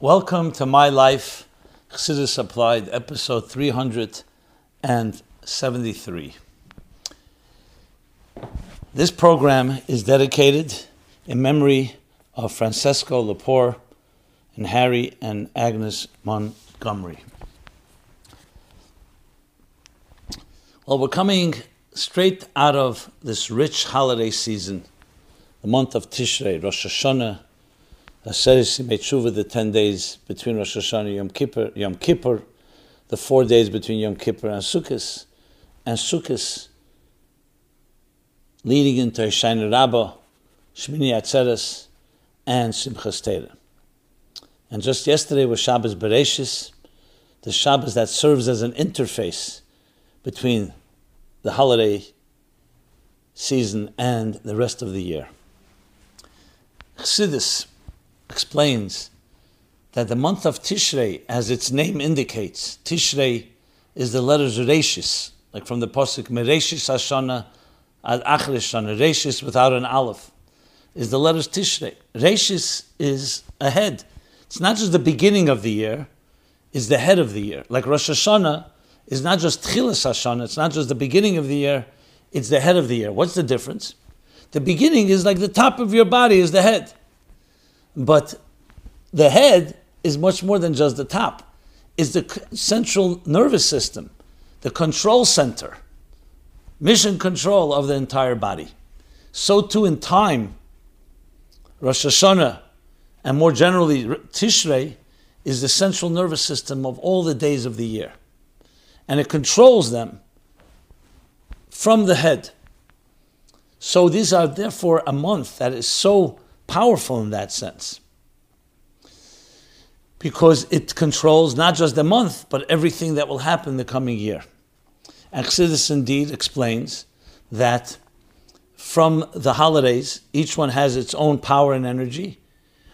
Welcome to My Life, Chassidus Applied, episode 373. This program is dedicated in memory of Francesco Lepore and Harry and Agnes Montgomery. Well, we're coming straight out of this rich holiday season, the month of Tishrei, Rosh Hashanah, Aseres Tshuva, the 10 days between Rosh Hashanah and Yom Kippur, Yom Kippur, the four days between Yom Kippur and Sukkot, and Sukkot leading into Hoshana Rabbah, Shmini Atzeres, and Simchas Torah. And just yesterday was Shabbos Bereshis, the Shabbos that serves as an interface between the holiday season and the rest of the year. Chassidus explains that the month of Tishrei, as its name indicates, Tishrei is the letters Reshis, like from the Pasuk, Mereshis Hashana ad Achrish Reshis without an Aleph, is the letters Tishrei. Reshis is ahead. It's not just the beginning of the year, it's the head of the year. Like Rosh Hashanah is not just Tchilas Hashanah, it's not just the beginning of the year, it's the head of the year. What's the difference? The beginning is like the top of your body is the head. But the head is much more than just the top. Is the central nervous system, the control center, mission control of the entire body. So too in time, Rosh Hashanah, and more generally Tishrei, is the central nervous system of all the days of the year. And it controls them from the head. So these are therefore a month that is so powerful in that sense. Because it controls not just the month, but everything that will happen the coming year. Chassidus indeed explains that from the holidays, each one has its own power and energy.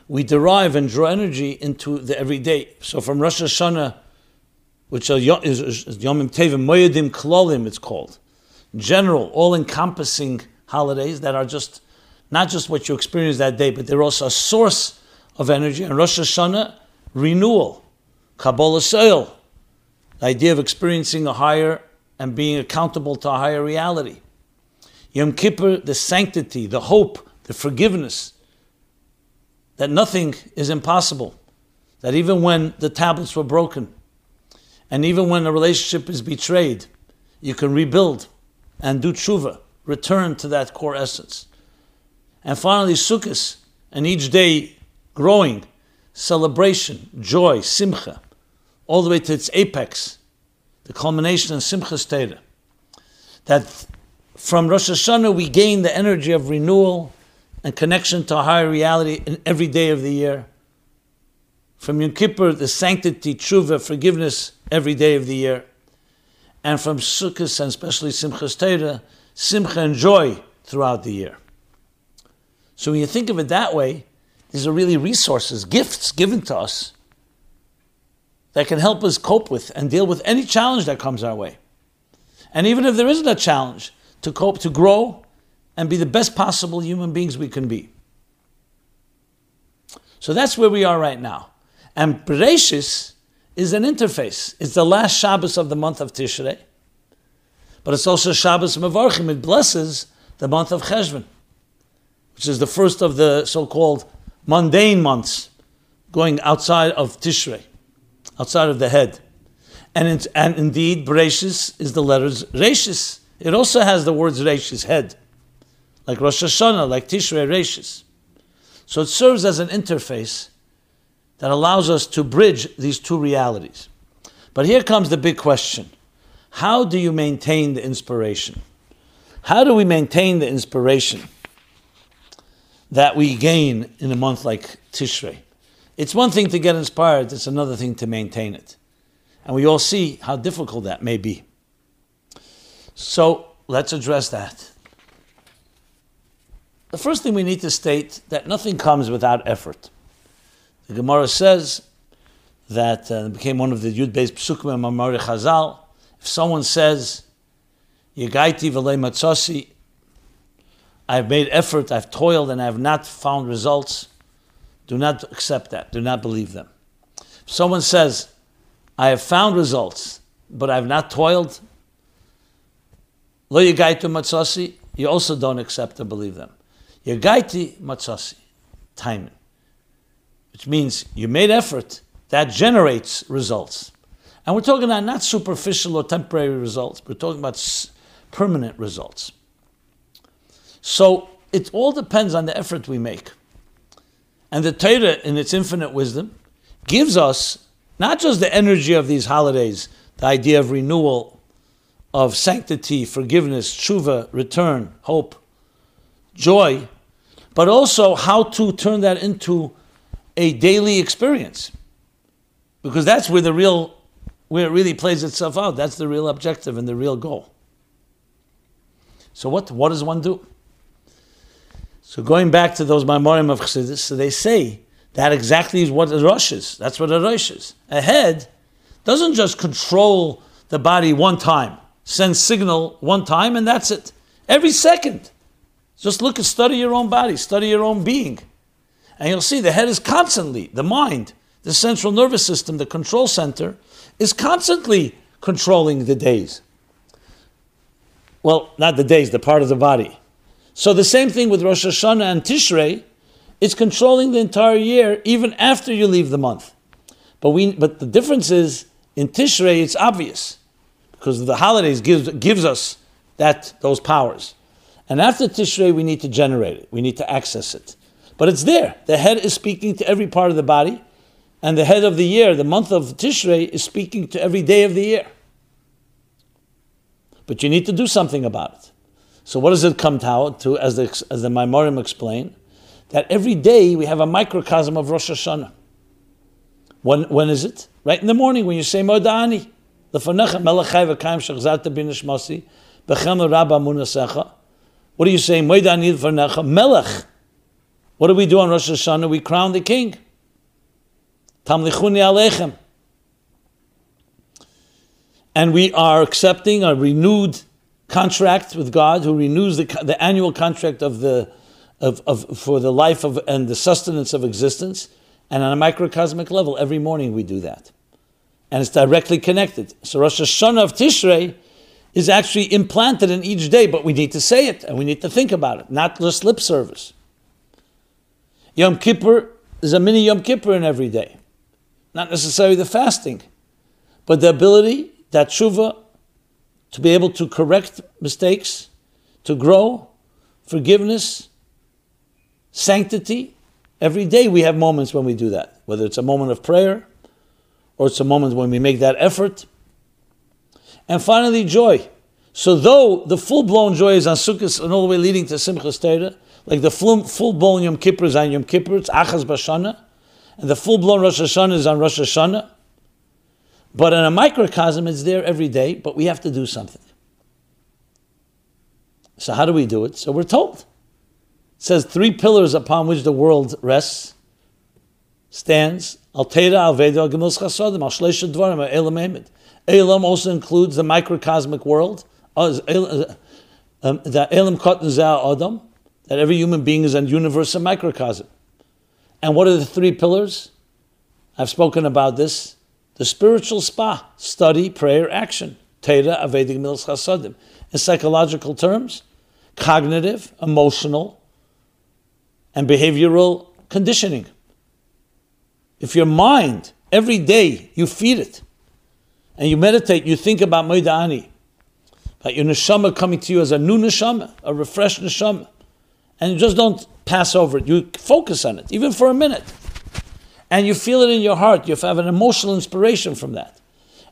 We derive and draw energy into the everyday. So from Rosh Hashanah, which is Yomim Tevim Moedim Klolim, it's called, general, all encompassing holidays that are just not just what you experience that day, but they're also a source of energy. And Rosh Hashanah, renewal, Kabbalah Soil, the idea of experiencing a higher and being accountable to a higher reality. Yom Kippur, the sanctity, the hope, the forgiveness, that nothing is impossible, that even when the tablets were broken, and even when a relationship is betrayed, you can rebuild and do tshuva, return to that core essence. And finally, Sukkot, and each day growing, celebration, joy, simcha, all the way to its apex, the culmination of Simchas Torah. That from Rosh Hashanah we gain the energy of renewal and connection to a higher reality in every day of the year. From Yom Kippur, the sanctity, tshuva, forgiveness every day of the year. And from Sukkot and especially Simchas Torah, simcha and joy throughout the year. So when you think of it that way, these are really resources, gifts given to us that can help us cope with and deal with any challenge that comes our way. And even if there isn't a challenge, to cope, to grow, and be the best possible human beings we can be. So that's where we are right now. And Bereshis is an interface. It's the last Shabbos of the month of Tishrei, but it's also Shabbos Mevarchim. It blesses the month of Cheshvan which is the first of the so-called mundane months, going outside of Tishrei, outside of the head. And, in, and indeed, Bereshis is the letters Reshis. It also has the words Reshis, head, like Rosh Hashanah, like Tishrei Reshis. So it serves as an interface that allows us to bridge these two realities. But here comes the big question How do you maintain the inspiration? How do we maintain the inspiration? That we gain in a month like Tishrei. It's one thing to get inspired, it's another thing to maintain it. And we all see how difficult that may be. So let's address that. The first thing we need to state that nothing comes without effort. The Gemara says that uh, became one of the Yud Beis Psukim Mamari Chazal. If someone says, Yegaiti v'lei matzosi, I've made effort, I've toiled, and I have not found results. Do not accept that. Do not believe them. If someone says, I have found results, but I've not toiled, lo yagaitu matzasi, you also don't accept or believe them. Yagaiti matzasi, timing, which means you made effort, that generates results. And we're talking about not superficial or temporary results, we're talking about permanent results. So it all depends on the effort we make. And the Torah, in its infinite wisdom, gives us not just the energy of these holidays, the idea of renewal, of sanctity, forgiveness, tshuva, return, hope, joy, but also how to turn that into a daily experience. Because that's where the real, where it really plays itself out. That's the real objective and the real goal. So what, what does one do? So going back to those Maimorim of Chassidus, so they say that exactly is what a Rosh is. That's what a Rosh is. A head doesn't just control the body one time, send signal one time, and that's it. Every second. Just look and study your own body, study your own being. And you'll see the head is constantly, the mind, the central nervous system, the control center, is constantly controlling the days. Well, not the days, the part of the body. So the same thing with Rosh Hashanah and Tishrei, it's controlling the entire year even after you leave the month. But we but the difference is in Tishrei it's obvious because the holidays gives gives us that those powers. And after Tishrei we need to generate it. We need to access it. But it's there. The head is speaking to every part of the body, and the head of the year, the month of Tishrei, is speaking to every day of the year. But you need to do something about it. So what does it come to, as the, as the Maimorim explain? That every day we have a microcosm of Rosh Hashanah. When, when is it? Right in the morning when you say Modani. What are you saying? Melech. What do we do on Rosh Hashanah? We crown the king. Tamlichuni Alechem. And we are accepting a renewed contract with God, who renews the, the annual contract of the of, of for the life of and the sustenance of existence. And on a microcosmic level, every morning we do that, and it's directly connected. So Rosh Hashanah of Tishrei is actually implanted in each day, but we need to say it and we need to think about it, not just lip service. Yom Kippur is a mini Yom Kippur in every day, not necessarily the fasting, but the ability that tshuva to be able to correct mistakes, to grow, forgiveness, sanctity. Every day we have moments when we do that, whether it's a moment of prayer or it's a moment when we make that effort. And finally, joy. So, though the full blown joy is on Sukkot and all the way leading to Simchas Torah, like the full blown Yom Kippur is on Yom Kippur, it's Achaz Bashana, and the full blown Rosh Hashanah is on Rosh Hashanah, but in a microcosm, it's there every day, but we have to do something. So, how do we do it? So, we're told. It says three pillars upon which the world rests, stands. Elam also includes the microcosmic world, uh, uh, um, Elam Kotn Adam, that every human being is a universe, a microcosm. And what are the three pillars? I've spoken about this the spiritual spa, study, prayer, action. Teda Avedig Milas Chasadim. In psychological terms, cognitive, emotional, and behavioral conditioning. If your mind, every day, you feed it, and you meditate, you think about Moidani, about your neshama coming to you as a new neshama, a refreshed neshama, and you just don't pass over it, you focus on it, even for a minute and you feel it in your heart. You have an emotional inspiration from that.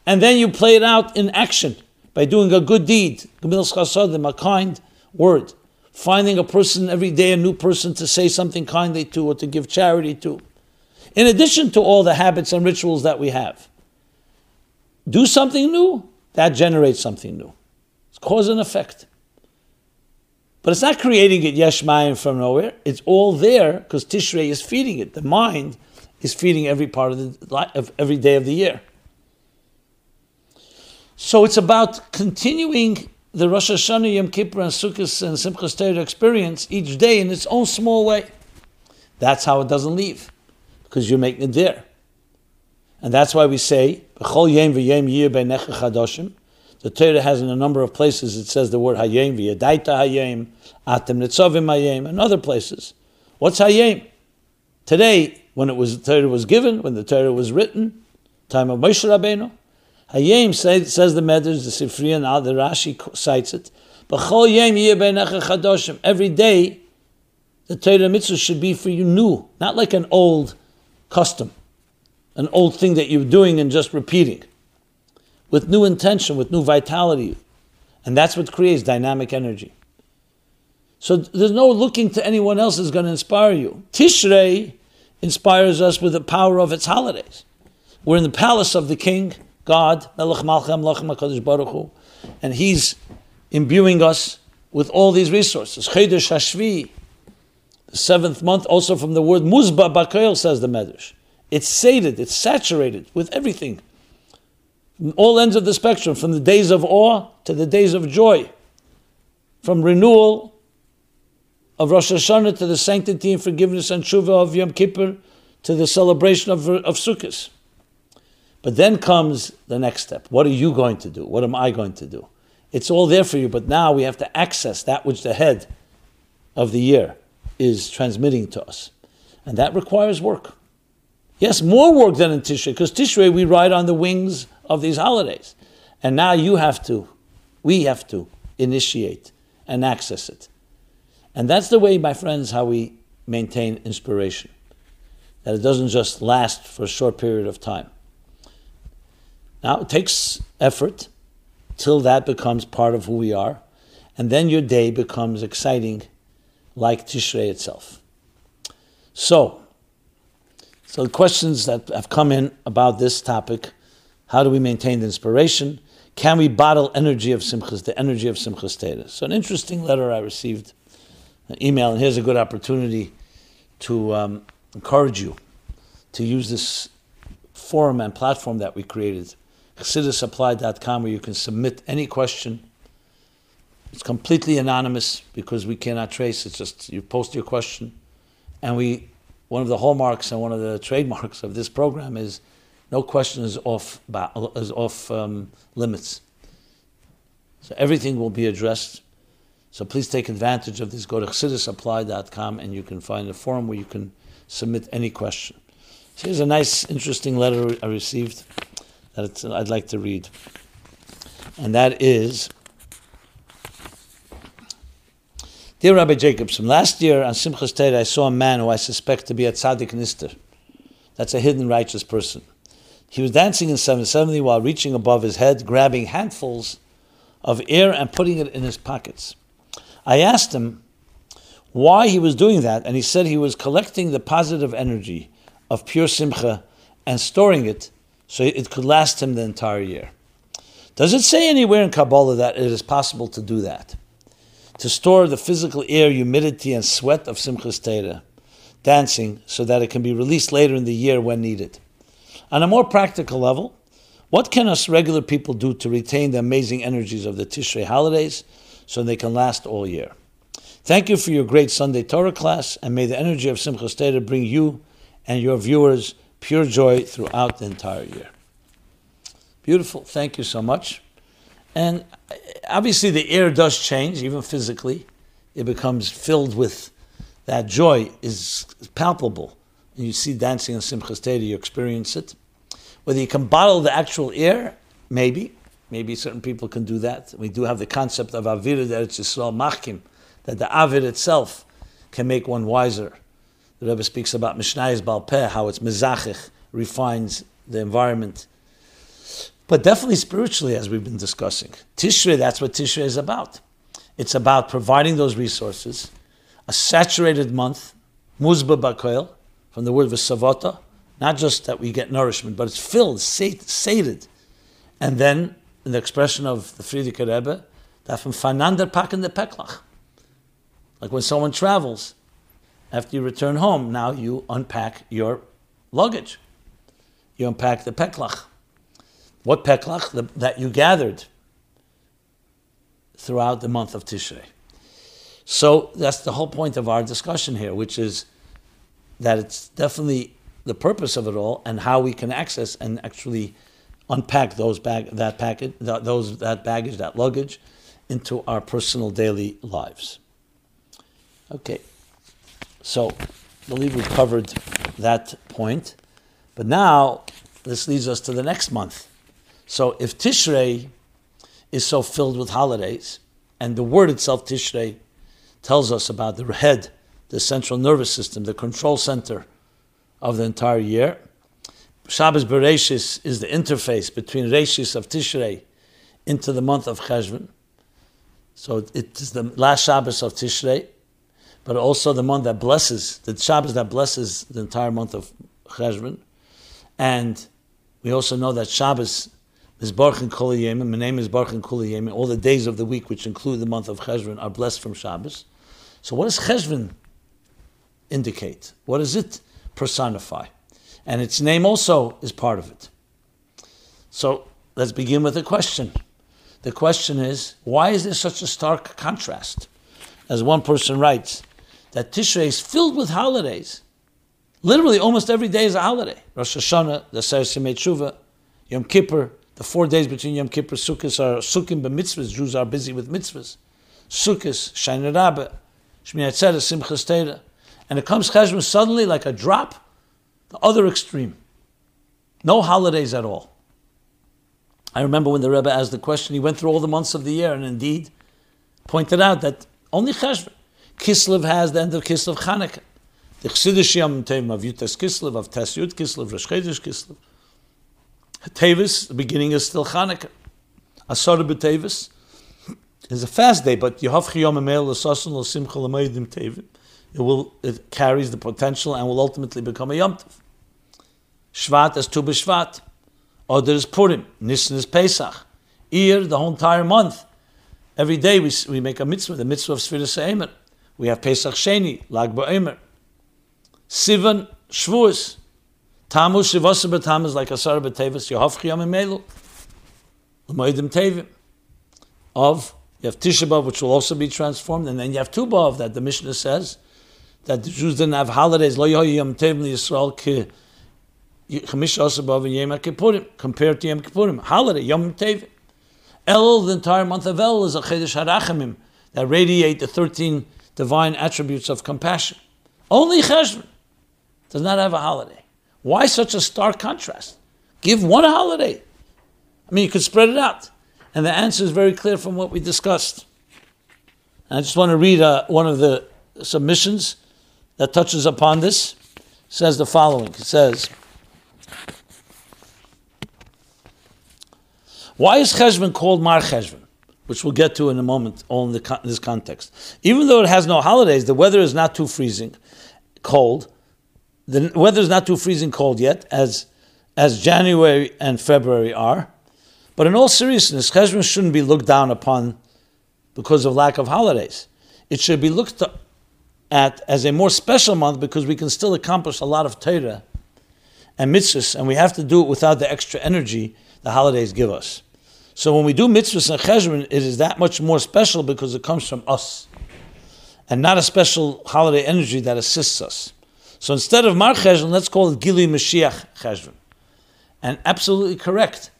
And then you play it out in action by doing a good deed, a kind word, finding a person every day, a new person to say something kindly to or to give charity to. In addition to all the habits and rituals that we have, do something new, that generates something new. It's cause and effect. But it's not creating it yesh mayim from nowhere. It's all there because Tishrei is feeding it. The mind is feeding every part of the of every day of the year. So it's about continuing the Rosh Hashanah, Yom Kippur, and Sukkot and Simchas Torah experience each day in its own small way. That's how it doesn't leave, because you're making it there. And that's why we say, the Torah has in a number of places, it says the word Hayem, V'yadaita Hayem, Atem Nitzovim Hayem, and other places. What's Hayem? Today, when it was the Torah was given, when the Torah was written, time of Moshe Rabbeinu, Hayem say, says the Medrash, the Sifri, and the Rashi cites it. Every day, the Torah mitzvah should be for you new, not like an old custom, an old thing that you're doing and just repeating with new intention, with new vitality. And that's what creates dynamic energy. So there's no looking to anyone else is going to inspire you. Tishrei inspires us with the power of its holidays. We're in the palace of the king, God, Melech Malchem HaKadosh Baruch Hu, and he's imbuing us with all these resources. Chedesh Hashvi, the seventh month, also from the word Muzba Bakoil, says the Medrash. It's sated, it's saturated with everything all ends of the spectrum, from the days of awe to the days of joy, from renewal of Rosh Hashanah to the sanctity and forgiveness and tshuva of Yom Kippur to the celebration of, of Sukkot. But then comes the next step. What are you going to do? What am I going to do? It's all there for you, but now we have to access that which the head of the year is transmitting to us. And that requires work. Yes, more work than in Tishrei, because Tishrei we ride on the wings of these holidays. And now you have to, we have to initiate and access it. And that's the way, my friends, how we maintain inspiration. That it doesn't just last for a short period of time. Now, it takes effort till that becomes part of who we are. And then your day becomes exciting like Tishrei itself. So, so the questions that have come in about this topic how do we maintain the inspiration? Can we bottle energy of Simchas, the energy of Simchas Torah? So an interesting letter I received, email, and here's a good opportunity to um, encourage you to use this forum and platform that we created, chassidusapplied.com, where you can submit any question. It's completely anonymous because we cannot trace. It's just you post your question, and we. One of the hallmarks and one of the trademarks of this program is no question is off, is off um, limits. So everything will be addressed. So please take advantage of this. Go to chassidusapplied.com and you can find a forum where you can submit any question. So here's a nice, interesting letter I received that I'd like to read. And that is Dear Rabbi Jacobson, last year on Simchas Torah I saw a man who I suspect to be a tzaddik nister. That's a hidden righteous person. He was dancing in 770 while reaching above his head, grabbing handfuls of air and putting it in his pockets. I asked him why he was doing that, and he said he was collecting the positive energy of pure simcha and storing it so it could last him the entire year. Does it say anywhere in Kabbalah that it is possible to do that? To store the physical air, humidity, and sweat of Simchas Torah, dancing, so that it can be released later in the year when needed. On a more practical level, what can us regular people do to retain the amazing energies of the Tishrei holidays so they can last all year? Thank you for your great Sunday Torah class, and may the energy of Simchas Torah bring you and your viewers pure joy throughout the entire year. Beautiful. Thank you so much. And uh, obviously, the air does change, even physically. It becomes filled with that joy is palpable. And you see dancing in Simchas Torah, you experience it. Whether you can bottle the actual air, maybe. Maybe certain people can do that. We do have the concept of Avir that it's Yisrael Machkim, that the Avir itself can make one wiser. The Rebbe speaks about Mishnayis Balpeh, how it's Mezachich, refines the environment. But definitely spiritually, as we've been discussing. Tishrei, that's what Tishrei is about. It's about providing those resources, a saturated month, Muzba Bakoil, from the word Vesavota, not just that we get nourishment, but it's filled, sated. And then, in the expression of the Frierdiker Rebbe, that from Fanander Pak in the Peklach. Like when someone travels, after you return home, now you unpack your luggage. You unpack the Peklach. What Peklach? The, that you gathered throughout the month of Tishrei. So that's the whole point of our discussion here, which is that it's definitely the purpose of it all and how we can access and actually unpack those bag that package that, those that baggage that luggage into our personal daily lives. Okay, so I believe we covered that point, but now this leads us to the next month. So if Tishrei is so filled with holidays, and the word itself Tishrei tells us about the head, the central nervous system, the control center of the entire year. Shabbos Bereshis is the interface between Reshis of Tishrei into the month of Cheshvan. So it is the last Shabbos of Tishrei, but also the month that blesses, the Shabbos that blesses the entire month of Cheshvan. And we also know that Shabbos is Baruch and Kol my name is Baruch and Kol all the days of the week which include the month of Cheshvan are blessed from Shabbos. So what does Cheshvan indicate? What does it personify. And its name also is part of it. So let's begin with a question. The question is why is there such a stark contrast? As one person writes, that Tishrei is filled with holidays. Literally, almost every day is a holiday. Rosh Hashanah, the Ser Simei Yom Kippur, the four days between Yom Kippur, Sukkot are Sukkim b'mitzvahs. Jews are busy with mitzvahs. Sukkot, Shana Rabbah, Shmini Simchas Torah and it comes Cheshvan suddenly like a drop, the other extreme. No holidays at all. I remember when the Rebbe asked the question, he went through all the months of the year and indeed pointed out that only Cheshvan. Kislev has the end of Kislev Chanukah. The Chsidish Yom Tov of Yutas Kislev, of Tes Yud Kislev, Rosh Chodesh Kislev. Tevis, the beginning is still Chanukah. Asar B'Tevis is a fast day, but Yehovchi Yom Emel L'Sasun L'Simcha L'Moedim Tevim it will it carries the potential and will ultimately become a Yom Tov. Shvat is Tu B'Shvat. Other is Purim. Nisan is Pesach. Iyar, the whole entire month. Every day we, we make a mitzvah, the mitzvah of Sfiras Eimer. We have Pesach Sheni, Lag Ba'Eimer. Sivan, Shavuos. Tammuz, Shivasa B'Tammuz, like Asar B'Tevis, Yehovchi Yom Emelu. L'moedim Tevim. Of, you have Tisha B'Av, which will also be transformed, and then you have Tu B'Av, that the Mishnah says, that the Jews didn't have holidays. Lo Yom Tov Yisrael ki Compared to Yom Kippurim. Holiday Yom Tov. El, the entire month of El, is a Chedesh Harachamim that radiate the thirteen divine attributes of compassion. Only Cheshvan does not have a holiday. Why such a stark contrast? Give one holiday. I mean, you could spread it out. And the answer is very clear from what we discussed. And I just want to read uh, one of the submissions that touches upon this It says the following. It says, Why is Cheshvan called Mar Cheshvan? Which we'll get to in a moment, all in, this context. Even though it has no holidays, the weather is not too freezing cold. The weather is not too freezing cold yet, as, as January and February are. But in all seriousness, Cheshvan shouldn't be looked down upon because of lack of holidays. It should be looked at as a more special month because we can still accomplish a lot of Torah and mitzvahs, and we have to do it without the extra energy the holidays give us. So when we do mitzvahs and cheshvan, it is that much more special because it comes from us, and not a special holiday energy that assists us. So instead of Mar Cheshvan, let's call it Gili Mashiach Cheshvan. And absolutely correct,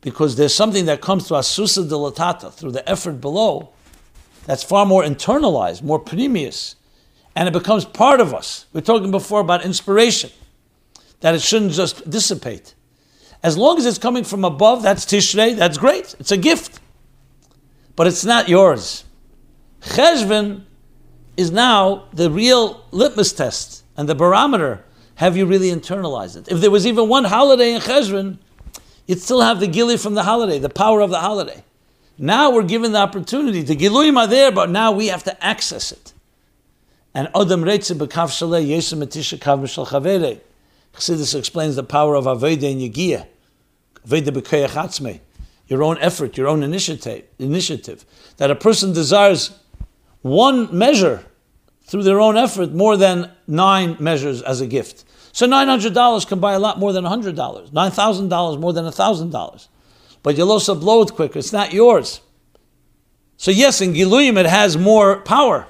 because there's something that comes to us, Susa through the effort below, that's far more internalized, more premius, and it becomes part of us. We are talking before about inspiration, that it shouldn't just dissipate. As long as it's coming from above, that's Tishrei, that's great. It's a gift. But it's not yours. Cheshvan is now the real litmus test and the barometer. Have you really internalized it? If there was even one holiday in Cheshvan, you'd still have the gili from the holiday, the power of the holiday. Now we're given the opportunity. The giluyim are there, but now we have to access it. And Adam Reitze B'kav Shalei Yesem Etisha Kav Mishal Chavere. Chassidus explains the power of Aveda and Yegiyah. Aveda Atzmei. Your own effort, your own initiative, initiative. That a person desires one measure through their own effort more than nine measures as a gift. So $900 can buy a lot more than $100. $9,000 more than $1,000. But you'll also blow it quicker. It's not yours. So yes, in Giluyim it has more power.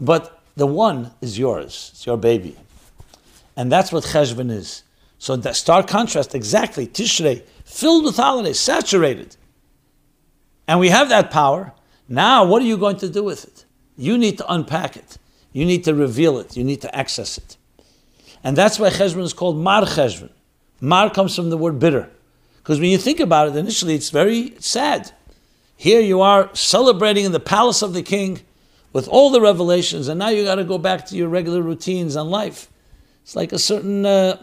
But the one is yours, it's your baby. And that's what Cheshvan is. So that stark contrast, exactly, Tishrei, filled with holidays, saturated. And we have that power. Now, what are you going to do with it? You need to unpack it. You need to reveal it. You need to access it. And that's why Cheshvan is called Mar Cheshvan. Mar comes from the word bitter. Because when you think about it, initially it's very sad. Here you are celebrating in the palace of the king with all the revelations, and now you got to go back to your regular routines and life. It's like a certain, uh,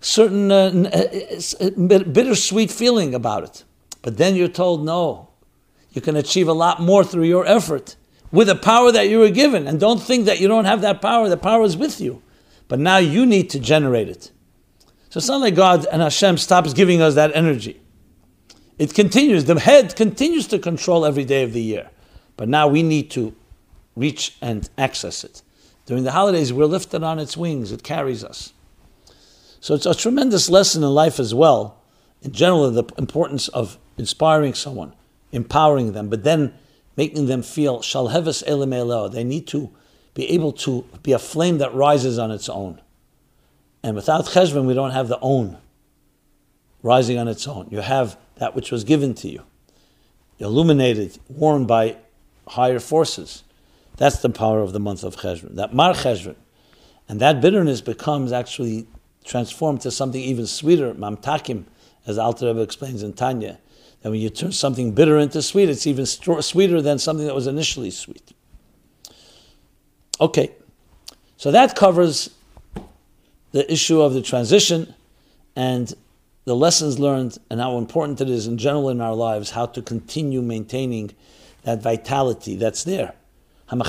certain uh, uh bittersweet feeling about it. But then you're told, no, you can achieve a lot more through your effort with the power that you were given. And don't think that you don't have that power. The power is with you. But now you need to generate it. So it's not like God and Hashem stops giving us that energy. It continues. The head continues to control every day of the year. But now we need to reach and access it. During the holidays, we're lifted on its wings. It carries us. So it's a tremendous lesson in life as well. In general, the importance of inspiring someone, empowering them, but then making them feel shalheves elim They need to be able to be a flame that rises on its own. And without cheshvan, we don't have the own rising on its own. You have that which was given to you, illuminated, warmed by higher forces. That's the power of the month of cheshvan. That mar cheshvan, and that bitterness becomes actually transformed to something even sweeter, mamtakim, as Alter Rebbe explains in Tanya. That when you turn something bitter into sweet, it's even sweeter than something that was initially sweet. Okay, so that covers the issue of the transition and the lessons learned and how important it is in general in our lives, how to continue maintaining that vitality that's there. It's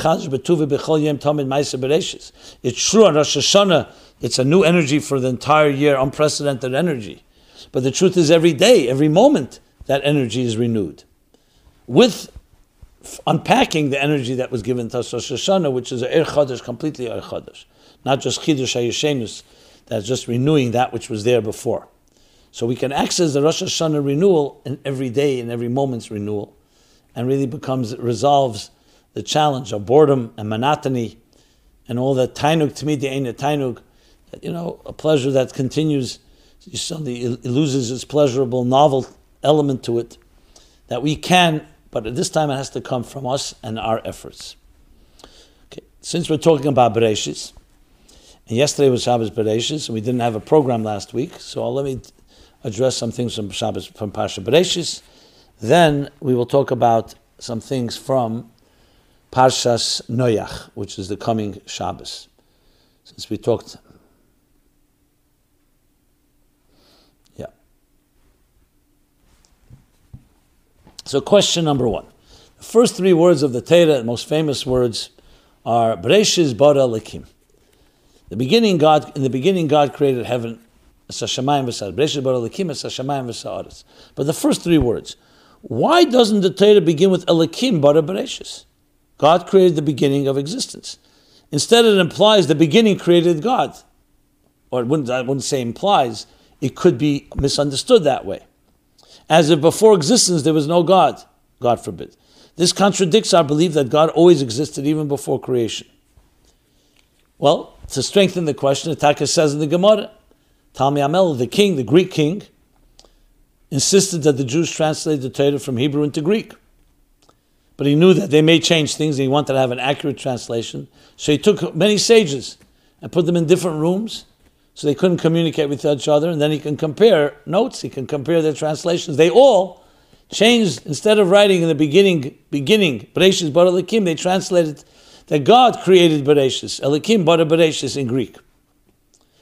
true on Rosh Hashanah, it's a new energy for the entire year, unprecedented energy. But the truth is, every day, every moment, that energy is renewed. With unpacking the energy that was given to Rosh Hashanah, which is a Er Chodesh, completely Er Chodesh not just Chidush HaYeshenus, that's just renewing that which was there before. So we can access the Rosh Hashanah renewal in every day, in every moment's renewal, and really becomes, resolves the challenge of boredom and monotony and all that tainug the ain't a tainug, you know, a pleasure that continues, suddenly it loses its pleasurable, novel element to it, that we can, but at this time it has to come from us and our efforts. Okay, since we're talking about Bereshis, and yesterday was Shabbos Bereshis, and we didn't have a program last week, so let me address some things from Shabbos from Pasha Bereshis. Then we will talk about some things from Parshas Noach, which is the coming Shabbos. Since we talked, yeah. So, question number one: the first three words of the Torah, most famous words, are Bereshis Bara Lekim. The beginning, God in the beginning, God created heaven. But the first three words, why doesn't the Torah begin with Elikim bara bereshis? God created the beginning of existence. Instead, it implies the beginning created God. Or it wouldn't, I wouldn't say implies, it could be misunderstood that way. As if before existence there was no God, God forbid. This contradicts our belief that God always existed even before creation. Well, to strengthen the question, Taka says in the Gemara, Talmi Amel, the king, the Greek king, insisted that the Jews translate the Torah from Hebrew into Greek. But he knew that they may change things and he wanted to have an accurate translation. So he took many sages and put them in different rooms so they couldn't communicate with each other. And then he can compare notes, he can compare their translations. They all changed, instead of writing in the beginning, beginning, Bereshis Bar they translated that God created Bereshis, Elikim bara Bereshis in Greek.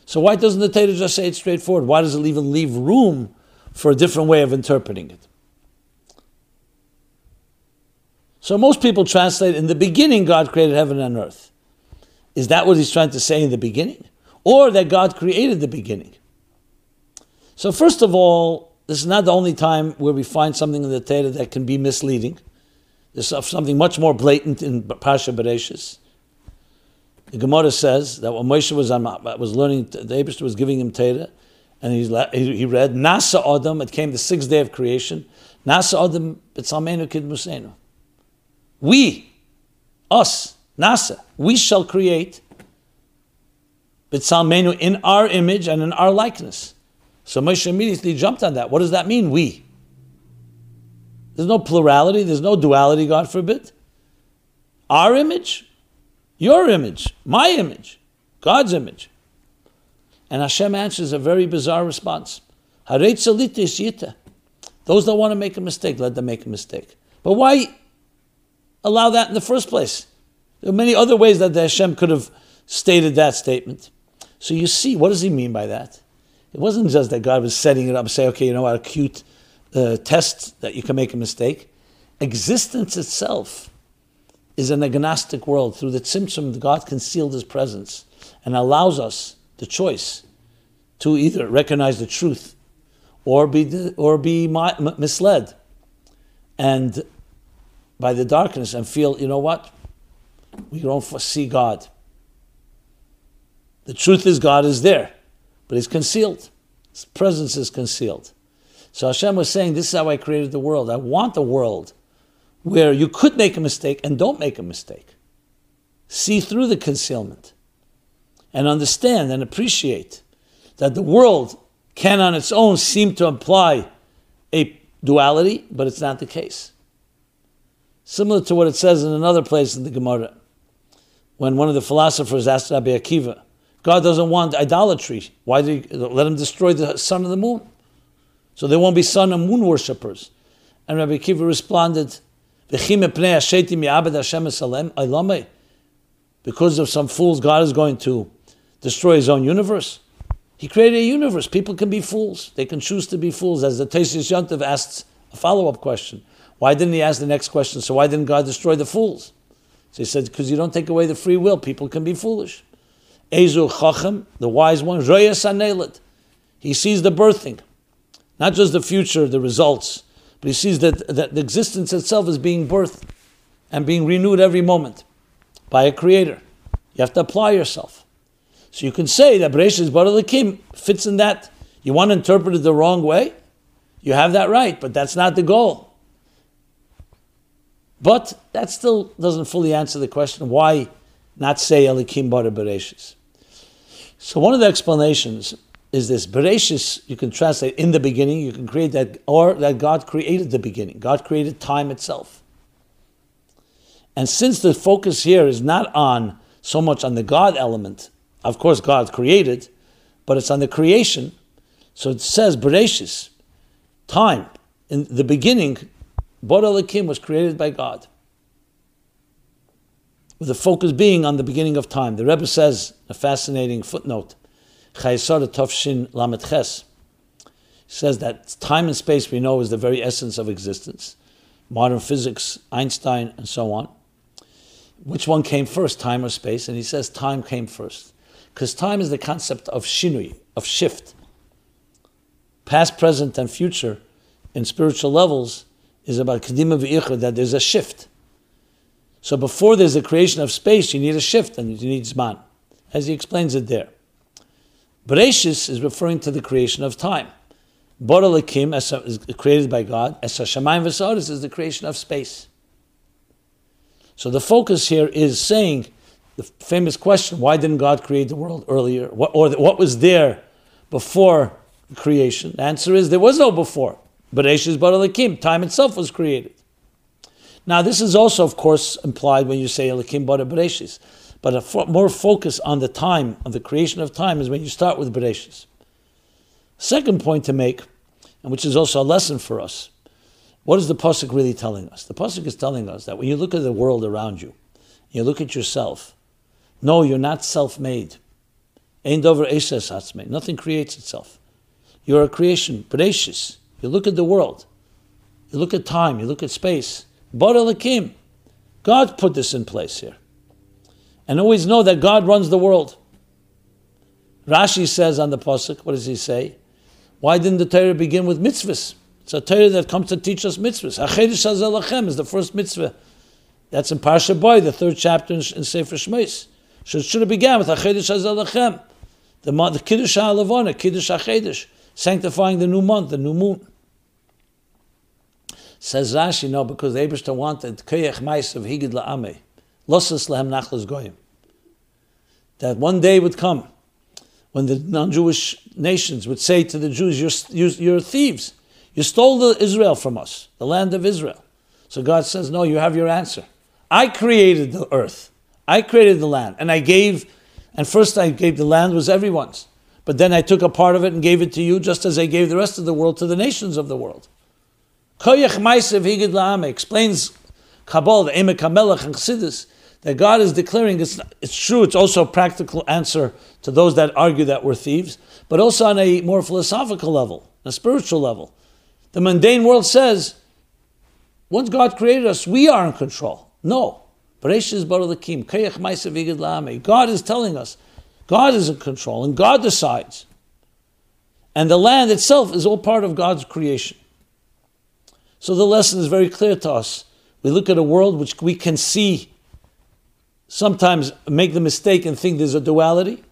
So why doesn't the Torah just say it straightforward? Why does it even leave room for a different way of interpreting it? So most people translate in the beginning God created heaven and earth. Is that what he's trying to say in the beginning? Or that God created the beginning? So first of all, this is not the only time where we find something in the Torah that can be misleading. There's something much more blatant in Pasha Bereshis. The Gemara says that when Moshe was, on, was learning, the Abish was giving him Torah, and he read, Nasa Adam, it came the sixth day of creation, Nasa Adam, B'tzalmenu Kid Musenu. We, us, Nasa, we shall create B'tzalmenu, in our image and in our likeness. So Moshe immediately jumped on that. What does that mean, we? There's no plurality, there's no duality, God forbid. Our image, your image, my image, God's image. And Hashem answers a very bizarre response. Those that want to make a mistake, let them make a mistake. But why allow that in the first place? There are many other ways that the Hashem could have stated that statement. So you see, what does he mean by that? It wasn't just that God was setting it up, say, okay, you know what, a cute uh, test that you can make a mistake. Existence itself is an agnostic world. Through the tzimtzum, God concealed his presence and allows us the choice to either recognize the truth or be, or be misled and by the darkness and feel, you know what? We don't see God. The truth is God is there, but He's concealed. His presence is concealed. So Hashem was saying, This is how I created the world. I want a world where you could make a mistake and don't make a mistake. See through the concealment and understand and appreciate that the world can on its own seem to imply a duality, but it's not the case. Similar to what it says in another place in the Gemara, when one of the philosophers asked Rabbi Akiva, God doesn't want idolatry. Why did he let him destroy the sun and the moon? So there won't be sun and moon worshippers. And Rabbi Akiva responded, because of some fools, God is going to destroy his own universe. He created a universe. People can be fools. They can choose to be fools. As the Tesis Yontiv asks a follow up question. Why didn't he ask the next question? So why didn't God destroy the fools? So he said, because you don't take away the free will. People can be foolish. Ezu Chacham, the wise one, Roya He sees the birthing, not just the future, the results, but he sees that, that the existence itself is being birthed and being renewed every moment by a creator. You have to apply yourself. So you can say that Bereshit Baralakim fits in that. You want to interpret it the wrong way? You have that right, but that's not the goal. But that still doesn't fully answer the question why not say Elikim Bara Bereshis. So one of the explanations is this Bereshis, you can translate in the beginning, you can create that, or that God created the beginning. God created time itself. And since the focus here is not on so much on the God element, of course God created, but it's on the creation. So it says Bereshis, time. In the beginning, Bor Elikim was created by God with the focus being on the beginning of time. The Rebbe says, a fascinating footnote, Chayesara Tovshin Lamet Ches, says that time and space we know is the very essence of existence. Modern physics, Einstein, and so on. Which one came first, time or space? And he says time came first. Because time is the concept of shinui, of shift. Past, present, and future in spiritual levels is about kedima v'ichud, that there's a shift. So before there's a creation of space, you need a shift and you need Zman, as he explains it there. Bereshis is referring to the creation of time. Boralakim is created by God. Esa Shamayim V'Saris is the creation of space. So the focus here is saying the famous question: Why didn't God create the world earlier? What, or what was there before creation? The answer is there was no before. Bereshis Boralakim, time itself was created. Now, this is also, of course, implied when you say Elikim Bara Bereshis. But a fo- more focus on the time, of the creation of time, is when you start with Bereshis. Second point to make, and which is also a lesson for us, what is the Pasuk really telling us? The Pasuk is telling us that when you look at the world around you, you look at yourself, no, you're not self made. Nothing creates itself. You're a creation, Bereshis. You look at the world, you look at time, you look at space. Bar Elikim. God put this in place here. And always know that God runs the world. Rashi says on the Pasuk, what does he say? Why didn't the Torah begin with mitzvahs? It's a Torah that comes to teach us mitzvahs. Achedish Hazelachem is the first mitzvah. That's in Parsha Boy, the third chapter in, Sefer Shmeis. So it should have began with Achedish Hazelachem. The, the Kiddush HaLevana, Kiddush HaChedish, sanctifying the new month, the new moon. Says Rashi, no, because the Abishta wanted Kiyach Mais of Higid La'ame, Losas Lehem Nachlas Goyim. That one day would come when the non-Jewish nations would say to the Jews, "You're, you're, you're thieves. You stole the Israel from us, the land of Israel." So God says, "No, you have your answer. I created the earth. I created the land, and I gave. And first, I gave the land was everyone's." But then I took a part of it and gave it to you, just as I gave the rest of the world to the nations of the world. Koyach Maisev Higid La'ame explains Kabbalah, the Emek HaMelech and Chassidus, that God is declaring it's, it's true, it's also a practical answer to those that argue that we're thieves, but also on a more philosophical level, a spiritual level. The mundane world says, once God created us, we are in control. No. God is telling us, God is in control, and God decides. And the land itself is all part of God's creation. So the lesson is very clear to us. We look at a world which we can see, sometimes make the mistake and think there's a duality,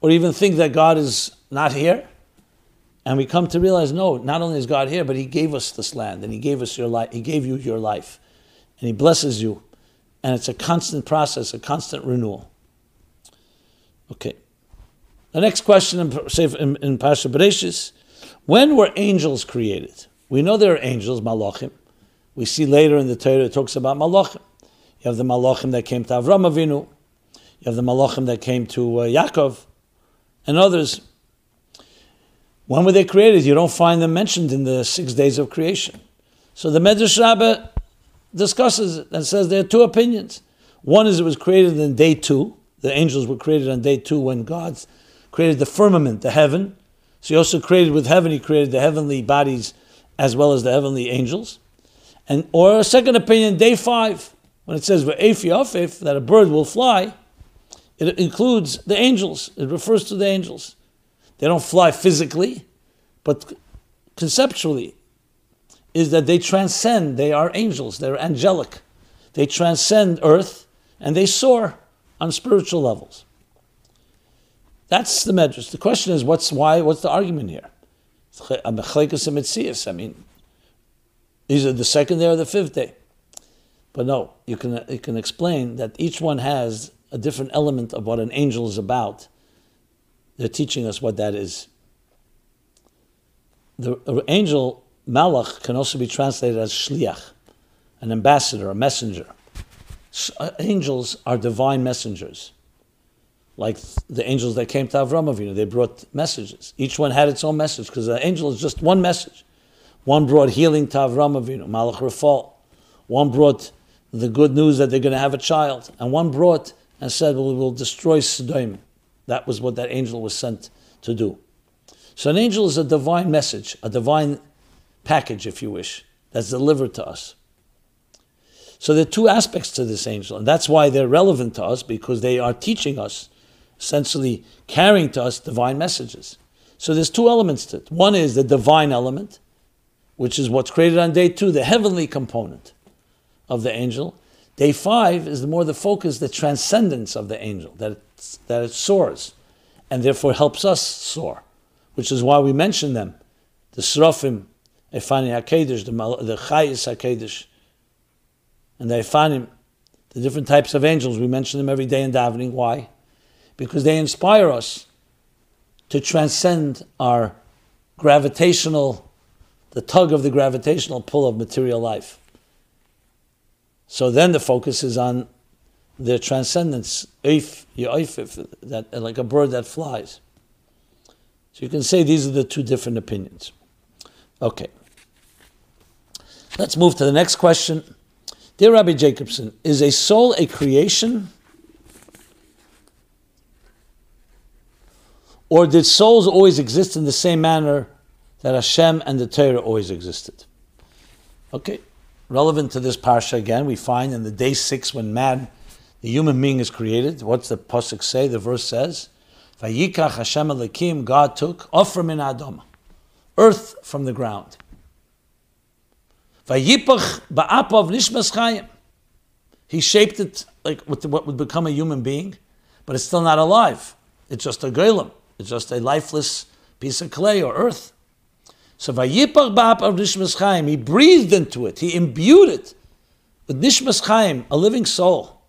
or even think that God is not here. And we come to realize, no, not only is God here, but He gave us this land, and He gave us your life. He gave you your life, and He blesses you, and it's a constant process, a constant renewal. Okay. The next question in, in, in Pasha Bereshis, when were angels created? We know there are angels, malachim. We see later in the Torah it talks about malachim. You have the malachim that came to Avram Avinu. You have the malachim that came to uh, Yaakov, and others. When were they created? You don't find them mentioned in the six days of creation. So the Medrash Rabbah discusses it and says there are two opinions. One is it was created in day two, the angels were created on day two when God created the firmament, the heaven. So he also created with heaven, he created the heavenly bodies as well as the heavenly angels. And or a second opinion, day five, when it says that a bird will fly, it includes the angels. It refers to the angels. They don't fly physically, but conceptually, is that they transcend. They are angels. They're angelic. They transcend earth and they soar on spiritual levels. That's the medrash. The question is, what's why? What's the argument here? I mean, it the second day or the fifth day? But no, you can you can explain that each one has a different element of what an angel is about. They're teaching us what that is. The angel malach can also be translated as shliach, an ambassador, a messenger. Uh, angels are divine messengers. Like the angels that came to Avram Avinu, they brought messages. Each one had its own message because the angel is just one message. One brought healing to Avram Avinu, Malach Rafal. One brought the good news that they're going to have a child. And one brought and said, well, we will destroy Sodom. That was what that angel was sent to do. So an angel is a divine message, a divine package, if you wish, that's delivered to us. So there are two aspects to this angel, and that's why they're relevant to us because they are teaching us, essentially carrying to us divine messages. So there's two elements to it. One is the divine element, which is what's created on day two, the heavenly component of the angel. Day five is more the focus, the transcendence of the angel, that that it soars, and therefore helps us soar, which is why we mention them. The Srafim, Efani HaKedesh, the, the Chayis HaKedesh, and the Ifanim, the different types of angels, we mention them every day in davening. Why? Because they inspire us to transcend our gravitational, the tug of the gravitational pull of material life. So then the focus is on their transcendence, that like a bird that flies. So you can say these are the two different opinions. Okay. Let's move to the next question. Dear Rabbi Jacobson, is a soul a creation? Or did souls always exist in the same manner that Hashem and the Torah always existed? Okay, relevant to this parsha again, we find in the day six when man, the human being, is created. What's the pasuk say? The verse says, "Vayikach Hashem Elokim." God took Ofra in Adam, earth from the ground. Vayipach ba'apav nishmas chayim. He shaped it like what would become a human being, but it's still not alive. It's just a golem. It's just a lifeless piece of clay or earth. So vayipach ba'apav nishmas chayim. He breathed into it. He imbued it with nishmas chayim, a living soul.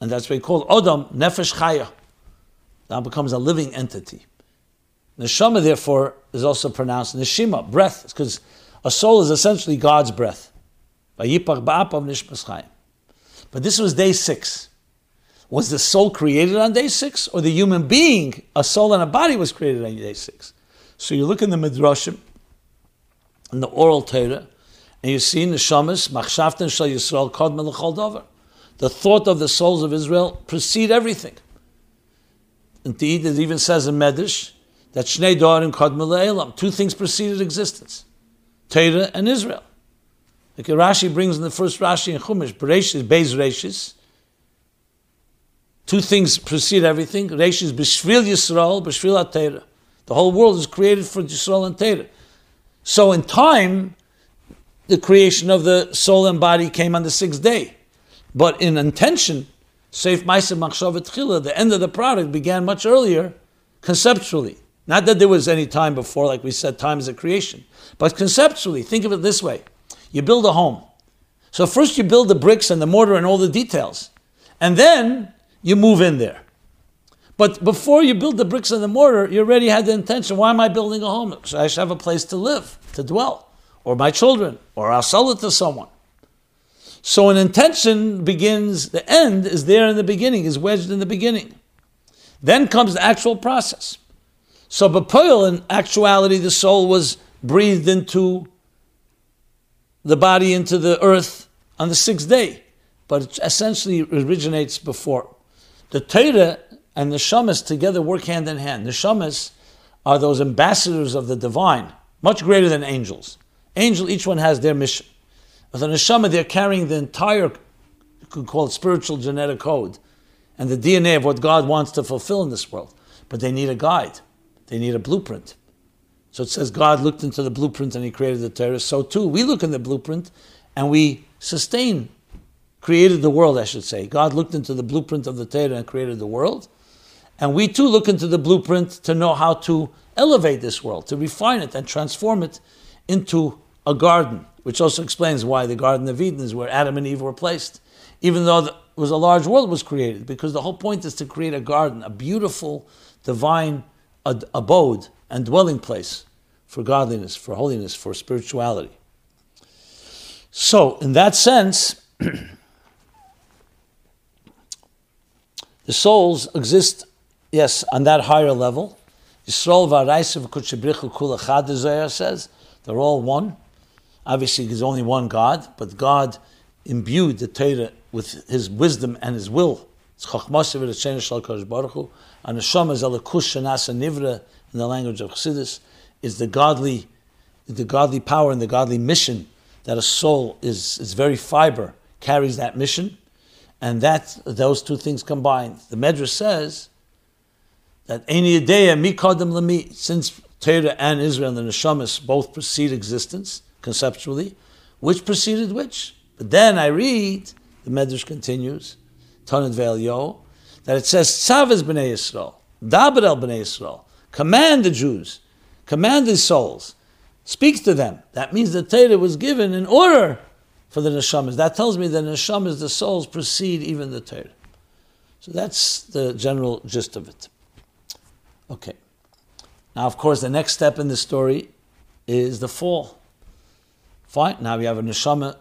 And that's what he called Odom Nefesh Chaya. now becomes a living entity. Neshama, therefore, is also pronounced neshima, breath, because a soul is essentially God's breath. But this was day six. Was the soul created on day six, or the human being, a soul and a body, was created on day six? So you look in the midrashim, in the oral Torah, and you see neshamas machshavten shal Yisrael kod melechol davar. The thought of the souls of Israel precede everything. Indeed, it even says in Medrash that Shnei Dorim Kod Elam, two things preceded existence, Torah and Israel. Like Rashi brings in the first Rashi in Chumash, Bereshis, Beis Reshis. Two things precede everything. Reshis, B'Shvil Yisrael, B'Shvil HaTorah. The whole world is created for Yisrael and Torah. So in time, the creation of the soul and body came on the sixth day. But in intention, Seif Maisa Machshavet Chila, the end of the product began much earlier, conceptually. Not that there was any time before, like we said, time is a creation. But conceptually, think of it this way. You build a home. So first you build the bricks and the mortar and all the details. And then you move in there. But before you build the bricks and the mortar, you already had the intention, why am I building a home? So I should have a place to live, to dwell, or my children, or I'll sell it to someone. So an intention begins, the end is there in the beginning, is wedged in the beginning. Then comes the actual process. So Bapoil, in actuality, the soul was breathed into the body, into the earth on the sixth day. But it essentially originates before. The Torah and the Shamas together work hand in hand. The Shamas are those ambassadors of the divine, much greater than angels. Angel, each one has their mission. With the neshama, they're carrying the entire, you could call it spiritual genetic code, and the DNA of what God wants to fulfill in this world. But they need a guide. They need a blueprint. So it says God looked into the blueprint and He created the Torah. So too, we look in the blueprint and we sustain, created the world, I should say. God looked into the blueprint of the Torah and created the world. And we too look into the blueprint to know how to elevate this world, to refine it and transform it into a garden which also explains why the Garden of Eden is where Adam and Eve were placed, even though it was a large world was created, because the whole point is to create a garden, a beautiful, divine ad- abode and dwelling place for godliness, for holiness, for spirituality. So, in that sense, the souls exist, yes, on that higher level. Yisrael v'araisav kutchebrichu kula chad, says, they're all one. Obviously, there's only one God, but God imbued the Torah with His wisdom and His will. It's Chachmasiv Baruch Hu. And is Alakush Shanasa Nivra in the language of Chassidus is the godly, the godly power and the godly mission that a soul is its very fiber carries that mission, and that those two things combined. The Medrash says that Eini Adeya Mikodem Lami, since Torah and Israel and the Neshamas both precede existence, conceptually, which preceded which. But then I read, the Medrash continues, Tanit Ve'elyo, that it says, Tzavaz b'nei Yisrael, el b'nei Yisrael, command the Jews, command the souls, speak to them. That means the Torah was given in order for the neshamas. That tells me the neshamas, the souls, precede even the Torah. So that's the general gist of it. Okay. Now, of course, the next step in the story is the fall. Fine. Now we have a neshama,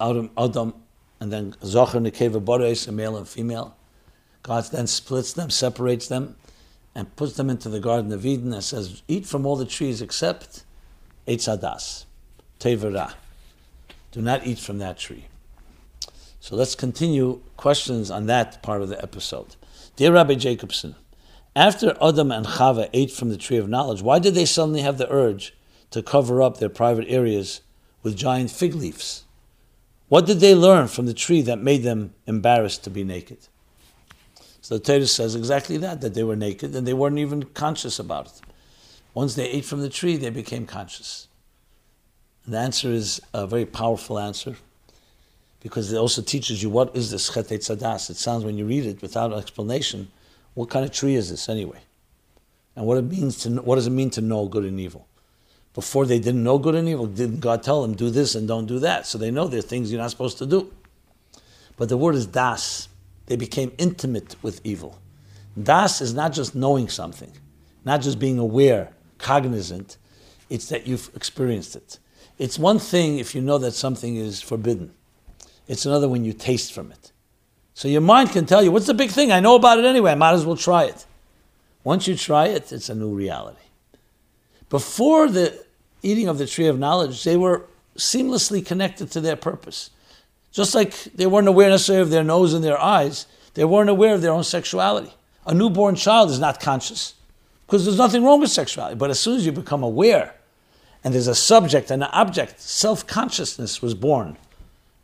Adam, Adam, and then Zocher, Nekeva, Boreis, a male and female. God then splits them, separates them, and puts them into the Garden of Eden and says, Eat from all the trees except Eitz Adas, Tevera. Do not eat from that tree. So let's continue questions on that part of the episode. Dear Rabbi Jacobson, after Adam and Chava ate from the tree of knowledge, why did they suddenly have the urge to cover up their private areas with giant fig leaves. What did they learn from the tree that made them embarrassed to be naked? So the Torah says exactly that, that they were naked and they weren't even conscious about it. Once they ate from the tree, they became conscious. The answer is a very powerful answer because it also teaches you what is this chet tzadas. It sounds when you read it without explanation, what kind of tree is this anyway? And what it means to what does it mean to know good and evil? Before they didn't know good and evil, didn't God tell them, do this and don't do that? So they know there are things you're not supposed to do. But the word is das. They became intimate with evil. Das is not just knowing something, not just being aware, cognizant, it's that you've experienced it. It's one thing if you know that something is forbidden, it's another when you taste from it. So your mind can tell you, what's the big thing? I know about it anyway, I might as well try it. Once you try it, it's a new reality. Before the eating of the tree of knowledge, they were seamlessly connected to their purpose. Just like they weren't aware necessarily of their nose and their eyes, they weren't aware of their own sexuality. A newborn child is not conscious because there's nothing wrong with sexuality. But as soon as you become aware and there's a subject and an object, self consciousness was born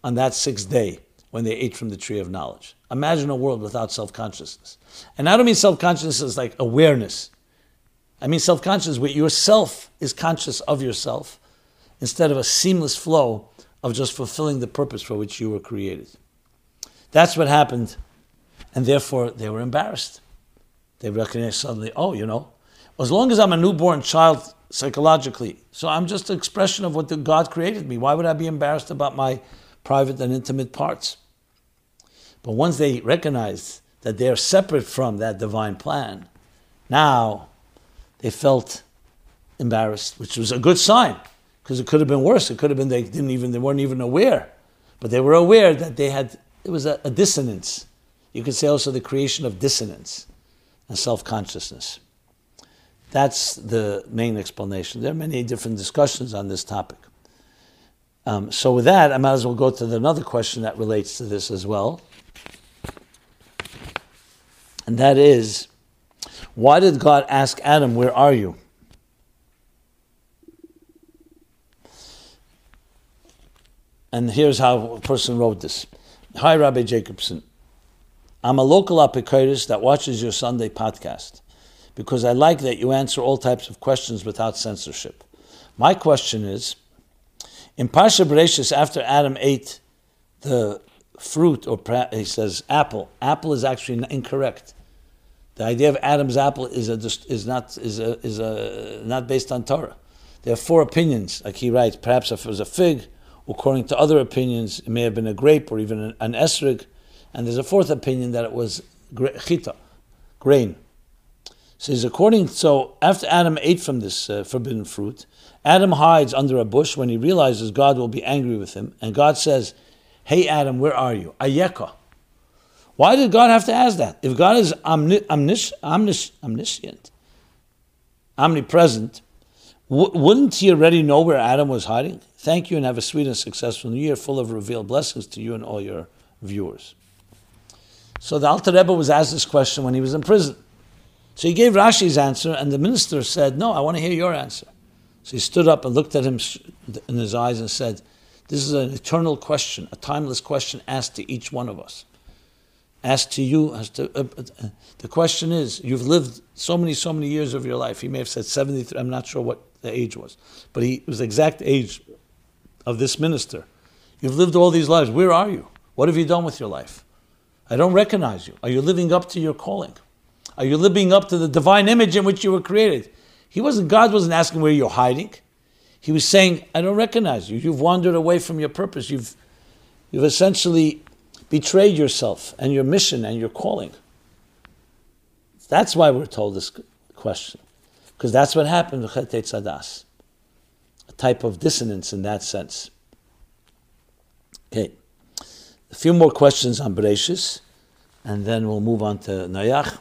on that sixth day when they ate from the tree of knowledge. Imagine a world without self consciousness. And I don't mean self consciousness like awareness. I mean self consciousness where yourself is conscious of yourself instead of a seamless flow of just fulfilling the purpose for which you were created. That's what happened, and therefore they were embarrassed. They recognized suddenly, oh, you know, as long as I'm a newborn child psychologically, so I'm just an expression of what God created me. Why would I be embarrassed about my private and intimate parts? But once they recognized that they're separate from that divine plan, now they felt embarrassed, which was a good sign because it could have been worse. It could have been they didn't even they weren't even aware, but they were aware that they had it was a, a dissonance. You could say also the creation of dissonance and self consciousness. That's the main explanation. There are many different discussions on this topic. Um, so with that, I might as well go to another question that relates to this as well, and that is, why did God ask Adam, "Where are you"? And here's how a person wrote this. Hi, Rabbi Jacobson. I'm a local apicurus that watches your Sunday podcast because I like that you answer all types of questions without censorship. My question is, in Parsha Bereshis, after Adam ate the fruit, or he says apple, apple is actually incorrect. The idea of Adam's apple is, a, is, not, is, a, is a, not based on Torah. There are four opinions, like he writes. Perhaps if it was a fig, According to other opinions, it may have been a grape or even an, an esrog. And there's a fourth opinion that it was chita, grain. Says according so after Adam ate from this uh, forbidden fruit, Adam hides under a bush when he realizes God will be angry with him, and God says, "Hey Adam, where are you?" Ayeka. Why did God have to ask that? If God is omni- omnis- omnis- omniscient, omnipresent, w- wouldn't He already know where Adam was hiding? Thank you and have a sweet and successful new year full of revealed blessings to you and all your viewers. So the Alter Rebbe was asked this question when he was in prison. So he gave Rashi's answer, and the minister said, No, I want to hear your answer. So he stood up and looked at him in his eyes and said, This is an eternal question, a timeless question asked to each one of us. Asked to you, as to, uh, uh, the question is, you've lived so many, so many years of your life. He may have said 73, I'm not sure what the age was, but he was the exact age of this minister. You've lived all these lives. Where are you? What have you done with your life? I don't recognize you. Are you living up to your calling? Are you living up to the divine image in which you were created? He wasn't, God wasn't asking where you're hiding. He was saying, I don't recognize you. You've wandered away from your purpose. You've, you've essentially betrayed yourself and your mission and your calling. That's why we're told this question. Because that's what happened with Chet Tzadas a type of dissonance in that sense. Okay, a few more questions on Bereshis, and then we'll move on to Noach.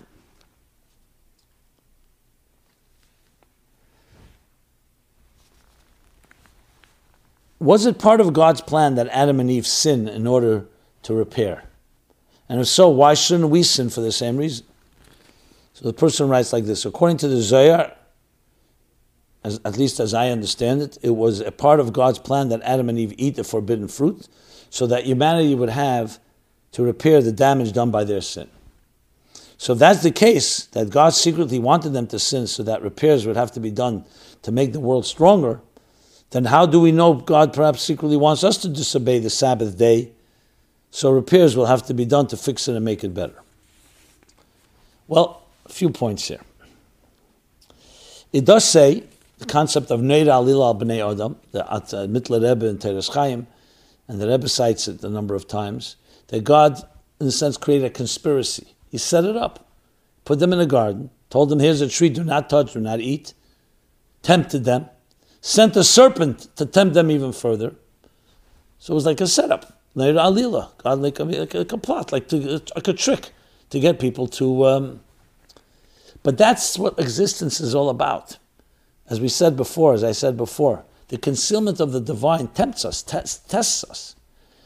Was it part of God's plan that Adam and Eve sin in order to repair? And if so, why shouldn't we sin for the same reason? So the person writes like this According to the Zohar, as, at least as I understand it, it was a part of God's plan that Adam and Eve eat the forbidden fruit so that humanity would have to repair the damage done by their sin. So if that's the case, that God secretly wanted them to sin so that repairs would have to be done to make the world stronger, then how do we know God perhaps secretly wants us to disobey the Sabbath day? So repairs will have to be done to fix it and make it better. Well, a few points here. It does say the concept of Neira Alil al Bnei Adam, the uh, Rebbe in Teres Chaim, and the Rebbe cites it a number of times, that God, in a sense, created a conspiracy. He set it up. put them in a garden, told them, here's a tree, do not touch, do not eat, tempted them, sent a serpent to tempt them even further. So it was like a setup, like alila, God like a, like like a plot, like, to, like a trick to get people to. Um, but that's what existence is all about. As we said before, as I said before, the concealment of the divine tempts us, tests, tests us.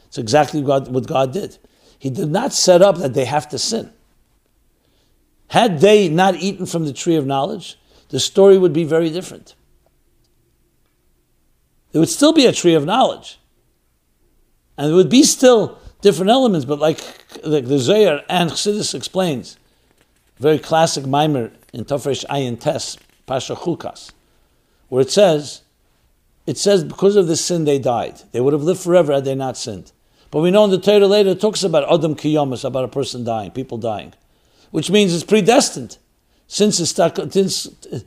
It's exactly what God did. He did not set up that they have to sin. Had they not eaten from the tree of knowledge, the story would be very different. There would still be a tree of knowledge. And there would be still different elements, but like, like the Zohar and Chassidus explains, very classic mimer in Tafresh Ayin Tes, Pasha Chukas, where it says, it says because of the sin they died. They would have lived forever had they not sinned. But we know in the Torah later it talks about Adam Kiyomas, about a person dying, people dying, which means it's predestined. Since it's since uh,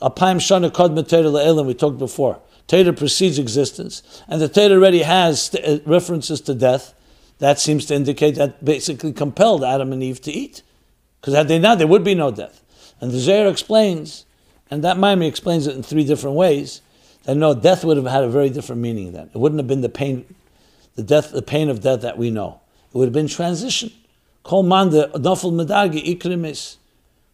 Apayim Shana Kod Torah we talked before. Torah precedes existence, and the Torah already has uh, references to death. That seems to indicate that basically compelled Adam and Eve to eat. Because had they not, there would be no death. And the Zohar explains, and that Maimon explains it in three different ways, that no, death would have had a very different meaning then. It wouldn't have been the pain the death, the pain of death that we know. It would have been transition. Kol medagi ikrimis.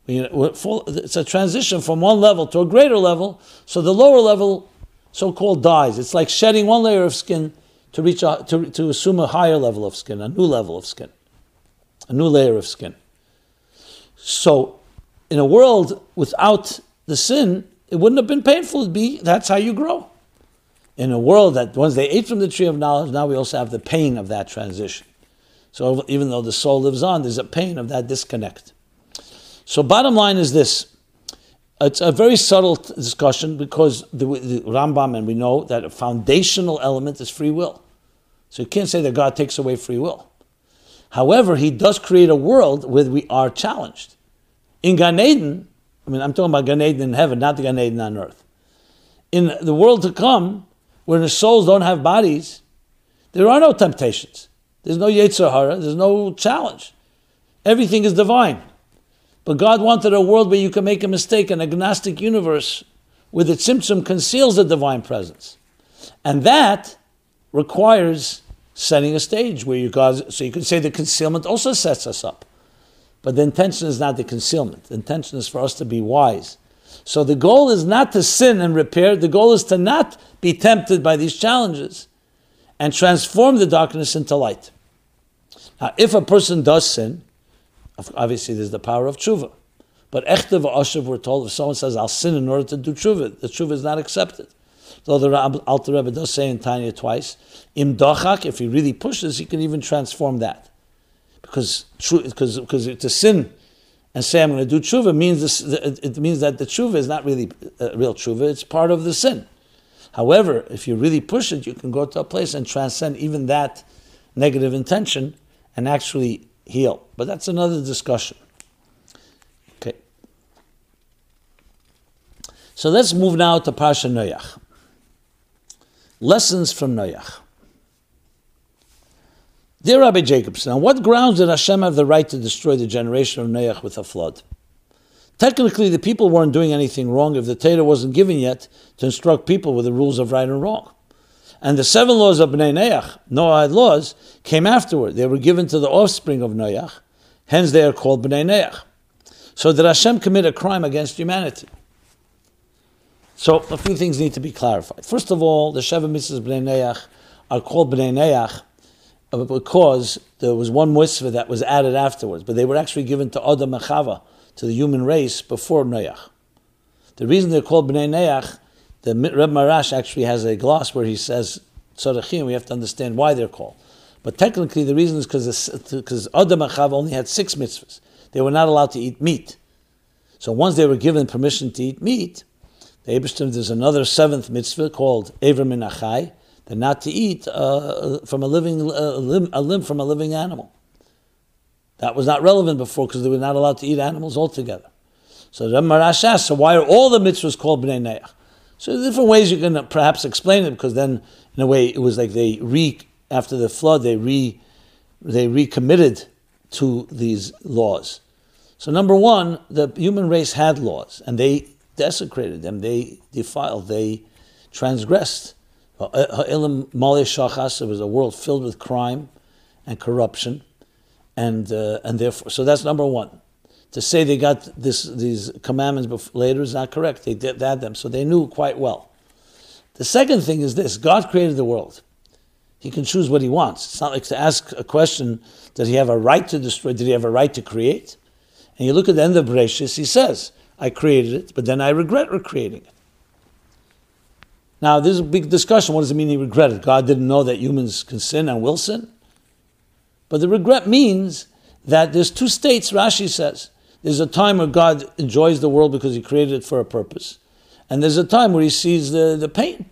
It's a transition from one level to a greater level. So the lower level, so-called, dies. It's like shedding one layer of skin to reach a, to, to assume a higher level of skin, a new level of skin, a new layer of skin. So, in a world without the sin, it wouldn't have been painful. It'd be that's how you grow in a world that once they ate from the tree of knowledge, now we also have the pain of that transition. So even though the soul lives on, there's a pain of that disconnect. So bottom line is this. It's a very subtle discussion because the, the Rambam, and we know that a foundational element is free will. So you can't say that God takes away free will. However, he does create a world where we are challenged. In Gan Eden, I mean, I'm talking about Gan Eden in heaven, not the Gan Eden on earth. In the world to come, where the souls don't have bodies, there are no temptations. There's no Yetzer Hara, there's no challenge. Everything is divine. But God wanted a world where you can make a mistake, an agnostic universe where the Tzimtzum conceals the divine presence. And that requires setting a stage where you God, so you can say the concealment also sets us up. But the intention is not the concealment. The intention is for us to be wise so the goal is not to sin and repair, the goal is to not be tempted by these challenges and transform the darkness into light. Now, if a person does sin, obviously there's the power of tshuva. But echtev ashav, we're told, if someone says, I'll sin in order to do tshuva, the tshuva is not accepted. Though the Alter Rebbe does say in Tanya twice, im dochak, if he really pushes, he can even transform that. Because, because, because to sin and say I'm going to do tshuva means this, it means that the tshuva is not really a real tshuva; it's part of the sin. However, if you really push it, you can go to a place and transcend even that negative intention and actually heal. But that's another discussion. Okay. So let's move now to Parsha Noach. Lessons from Noach. Dear Rabbi Jacobson, on what grounds did Hashem have the right to destroy the generation of Noach with a flood? Technically, the people weren't doing anything wrong if the Torah wasn't given yet to instruct people with the rules of right and wrong. And the seven laws of Bnei Noach, Noahide laws, came afterward. They were given to the offspring of Noach, hence they are called Bnei Noach. So did Hashem commit a crime against humanity? So a few things need to be clarified. First of all, the seven mitzvahs of Bnei Noach are called Bnei Noach because there was one mitzvah that was added afterwards, but they were actually given to Adam and Chava, to the human race, before Noach. The reason they're called Bnei Noach, the Reb Marash actually has a gloss where he says Tzarechim, we have to understand why they're called. But technically, the reason is because Adam and Chava only had six mitzvahs. They were not allowed to eat meat. So once they were given permission to eat meat, the Abraham, there's another seventh mitzvah called Ever Minachai, than not to eat uh, from a living uh, limb, a limb from a living animal. That was not relevant before because they were not allowed to eat animals altogether. So the Marash asks, so why are all the mitzvahs called Bnei Noach? So different ways you can perhaps explain it because then, in a way, it was like they re after the flood they re they recommitted to these laws. So number one, the human race had laws, and they desecrated them. They defiled. They transgressed. It was a world filled with crime and corruption, and uh, and therefore, so that's number one. To say they got this these commandments later is not correct. They did add them, so they knew quite well. The second thing is this: God created the world. He can choose what he wants. It's not like to ask a question: Does he have a right to destroy? Did he have a right to create? And you look at the end of Bereshis, he says, I created it, but then I regret recreating it. Now, there's a big discussion. What does it mean he regretted? God didn't know that humans can sin and will sin? But the regret means that there's two states, Rashi says. There's a time where God enjoys the world because he created it for a purpose. And there's a time where he sees the, the pain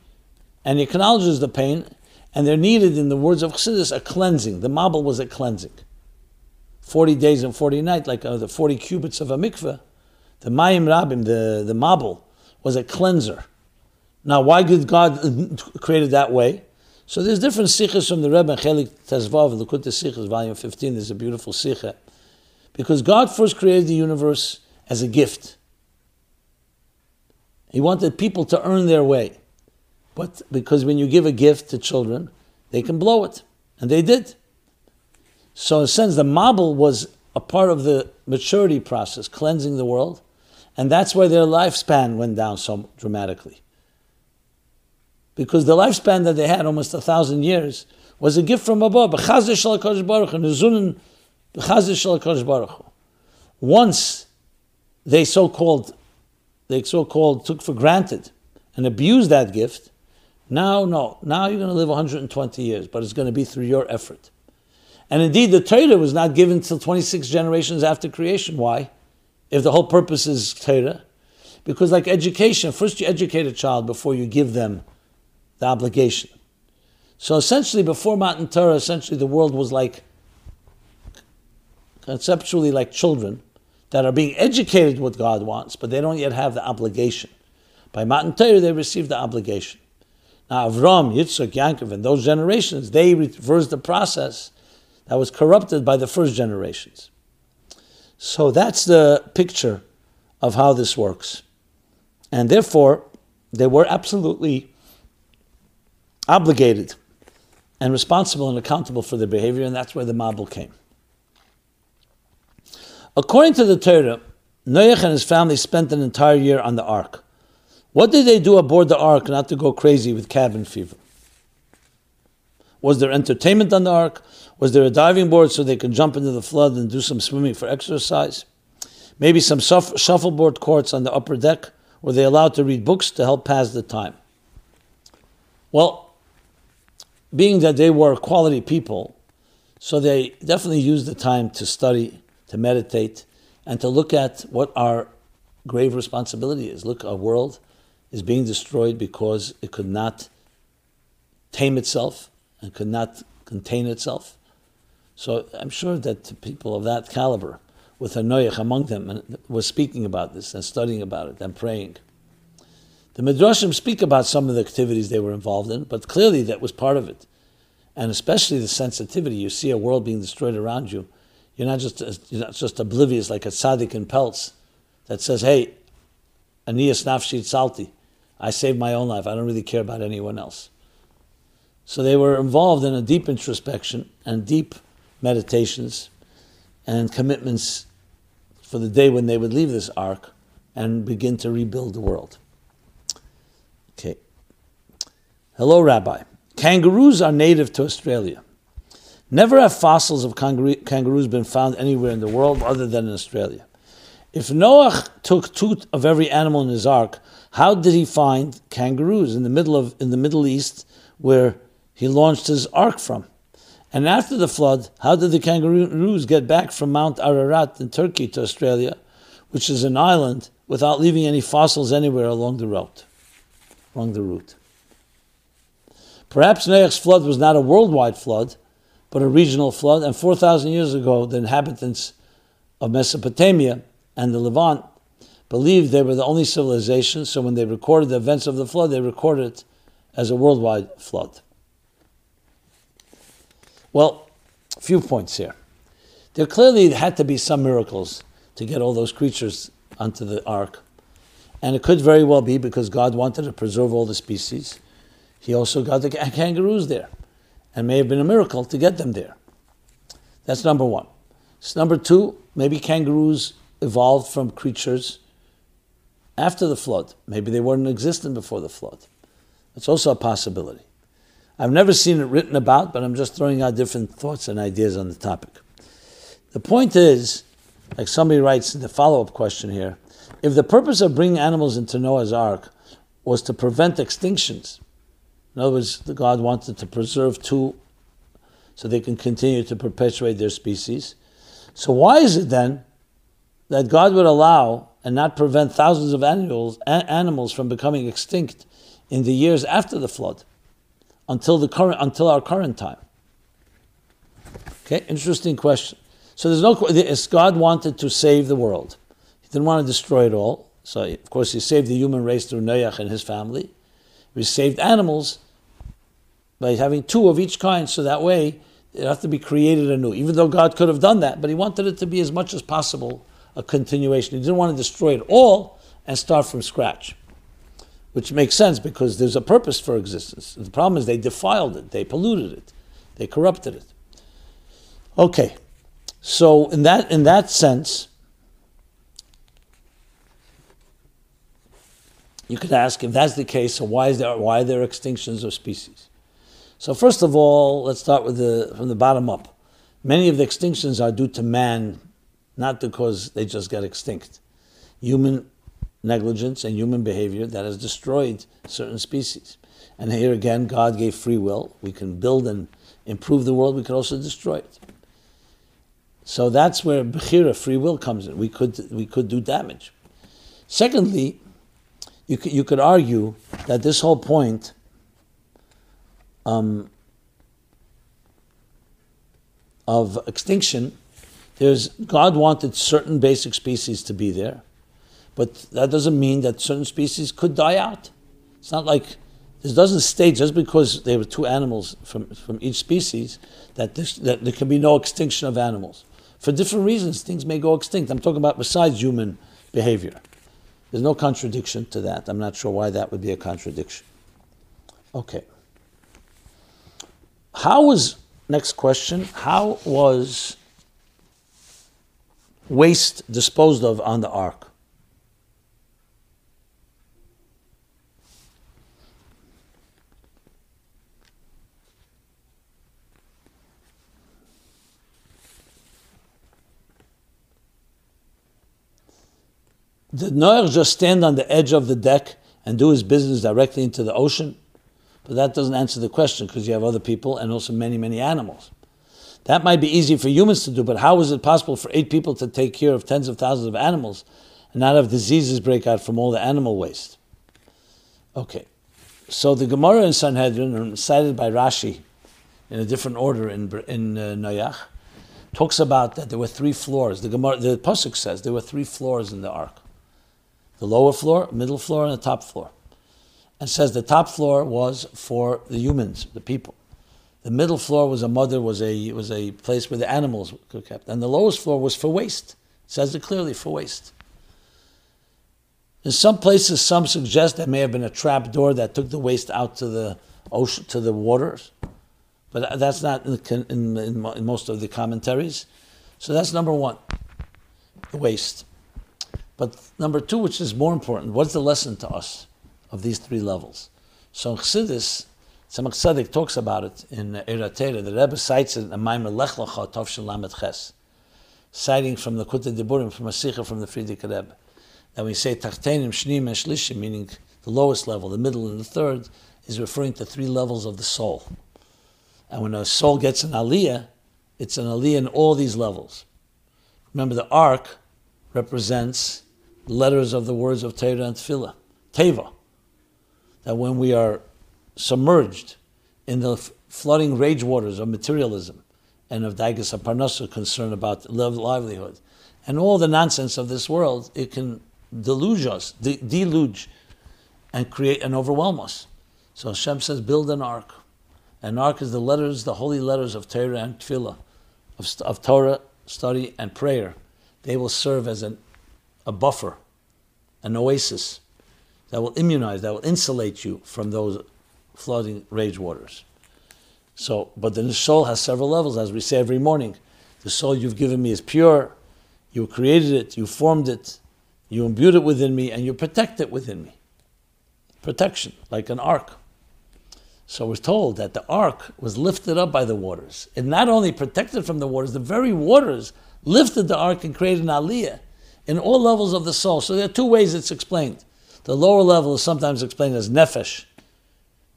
and he acknowledges the pain. And they're needed, in the words of Chassidus, a cleansing. The Mabul was a cleansing. 40 days and 40 nights, like uh, the 40 cubits of a mikveh, the Mayim Rabim, the, the Mabul, was a cleanser. Now, why did God create it that way? So there's different sichos from the Rebbe Chelik Tezvav, Likutei Sichos, volume 15, there's a beautiful sikha. Because God first created the universe as a gift. He wanted people to earn their way. But because when you give a gift to children, they can blow it. And they did. So, in a sense, the Mabul was a part of the maturity process, cleansing the world, and that's why their lifespan went down so dramatically. Because the lifespan that they had, almost a thousand years, was a gift from above. Once they so-called, they so-called took for granted and abused that gift, now, no, now you're going to live 120 years, but it's going to be through your effort. And indeed, the Torah was not given until 26 generations after creation. Why? If the whole purpose is Torah. Because, like education, first you educate a child before you give them the obligation. So, essentially, before Matan Torah, essentially the world was like conceptually like children that are being educated what God wants, but they don't yet have the obligation. By Matan Torah, they receive the obligation. Now, Avram, Yitzchak, Yaakov, and those generations, they reverse the process that was corrupted by the first generations. So that's the picture of how this works. And therefore, they were absolutely obligated and responsible and accountable for their behavior, and that's where the Mabul came. According to the Torah, Noach and his family spent an entire year on the ark. What did they do aboard the ark not to go crazy with cabin fever? Was there entertainment on the ark? Was there a diving board so they could jump into the flood and do some swimming for exercise? Maybe some shuffleboard courts on the upper deck? Were they allowed to read books to help pass the time? Well, being that they were quality people, so they definitely used the time to study, to meditate, and to look at what our grave responsibility is. Look, our world is being destroyed because it could not tame itself and could not contain itself. So I'm sure that people of that caliber, with a noyach among them, was speaking about this and studying about it and praying. The Midrashim speak about some of the activities they were involved in, but clearly that was part of it. And especially the sensitivity. You see a world being destroyed around you. You're not just, you're not just oblivious like a tzaddik in pelts that says, hey, aniyas nafshit salti. I saved my own life. I don't really care about anyone else. So they were involved in a deep introspection and deep meditations and commitments for the day when they would leave this ark and begin to rebuild the world. Okay. Hello, Rabbi. Kangaroos are native to Australia. Never have fossils of kangaroos been found anywhere in the world other than in Australia. If Noah took two of every animal in his ark, how did he find kangaroos in the middle of in the Middle East where he launched his ark from. And after the flood, how did the kangaroos get back from Mount Ararat in Turkey to Australia, which is an island, without leaving any fossils anywhere along the route? Along the route. Perhaps Noach's flood was not a worldwide flood, but a regional flood, and 4,000 years ago, the inhabitants of Mesopotamia and the Levant believed they were the only civilization, so when they recorded the events of the flood, they recorded it as a worldwide flood. Well, a few points here. There clearly had to be some miracles to get all those creatures onto the ark. And it could very well be because God wanted to preserve all the species. He also got the kangaroos there. And may have been a miracle to get them there. That's number one. So number two, maybe kangaroos evolved from creatures after the flood. Maybe they weren't existent before the flood. That's also a possibility. I've never seen it written about, but I'm just throwing out different thoughts and ideas on the topic. The point is, like somebody writes in the follow up question here, if the purpose of bringing animals into Noah's ark was to prevent extinctions, in other words, God wanted to preserve two so they can continue to perpetuate their species. So why is it then that God would allow and not prevent thousands of animals, animals from becoming extinct in the years after the flood until the current until our current time? Okay, interesting question. So there's no God wanted to save the world. He didn't want to destroy it all. So of course he saved the human race through Noach and his family. He saved animals by having two of each kind, so that way it has to be created anew. Even though God could have done that, but He wanted it to be as much as possible a continuation. He didn't want to destroy it all and start from scratch, which makes sense because there's a purpose for existence. The problem is they defiled it, they polluted it, they corrupted it. Okay, so in that in that sense. You could ask if that's the case, so why is there why are there extinctions of species? So first of all, let's start with the from the bottom up. Many of the extinctions are due to man, not because they just got extinct. Human negligence and human behavior that has destroyed certain species. And here again, God gave free will. We can build and improve the world. We can also destroy it. So that's where bechira, free will, comes in. We could we could do damage. Secondly, you could, you could argue that this whole point um, of extinction, there's God wanted certain basic species to be there, but that doesn't mean that certain species could die out. It's not like this doesn't state just because there were two animals from, from each species that, this, that there can be no extinction of animals. For different reasons, things may go extinct. I'm talking about besides human behavior. There's no contradiction to that. I'm not sure why that would be a contradiction. Okay. How was, next question, how was waste disposed of on the ark? Did Noah just stand on the edge of the deck and do his business directly into the ocean? But that doesn't answer the question because you have other people and also many, many animals. That might be easy for humans to do, but how is it possible for eight people to take care of tens of thousands of animals and not have diseases break out from all the animal waste? Okay, so the Gemara in Sanhedrin, cited by Rashi in a different order in, in uh, talks about that there were three floors. The Gemara, the pasuk says there were three floors in the ark: the lower floor, middle floor, and the top floor and says the top floor was for the humans, the people. The middle floor was a mother, was a was a place where the animals were kept, and the lowest floor was for waste. It says it clearly for waste. In some places, some suggest there may have been a trap door that took the waste out to the ocean, to the waters, but that's not in, in, in, in most of the commentaries. So that's number one, the waste. But number two, which is more important, what's the lesson to us? Of these three levels. So in Chassidus, Tzemach Tzedek talks about it in Ohr HaTorah. The Rebbe cites it in Maimer Lech Lecha Tov Shalamet Ches, citing from the Kutei Diburim, from a Sikha from the Frierdiker Rebbe. That we say Tachtenim, Shnim, and Shlishim, meaning the lowest level, the middle, and the third, is referring to three levels of the soul. And when a soul gets an aliyah, it's an aliyah in all these levels. Remember, the ark represents letters of the words of Torah and Tefillah, Teva that when we are submerged in the flooding rage waters of materialism and of Daigas Parnasa concern about livelihood and all the nonsense of this world, it can deluge us, de- deluge, and create and overwhelm us. So Hashem says, build an ark. An ark is the letters, the holy letters of Torah and Tefillah, of, of Torah, study, and prayer they will serve as an, a buffer, an oasis that will immunize, that will insulate you from those flooding rage waters. So, but the soul has several levels, as we say every morning. The soul you've given me is pure. You created it, you formed it, you imbued it within me, and you protect it within me. Protection, like an ark. So we're told that the ark was lifted up by the waters. It not only protected from the waters, the very waters lifted the ark and created an aliyah in all levels of the soul. So there are two ways it's explained. The lower level is sometimes explained as nefesh,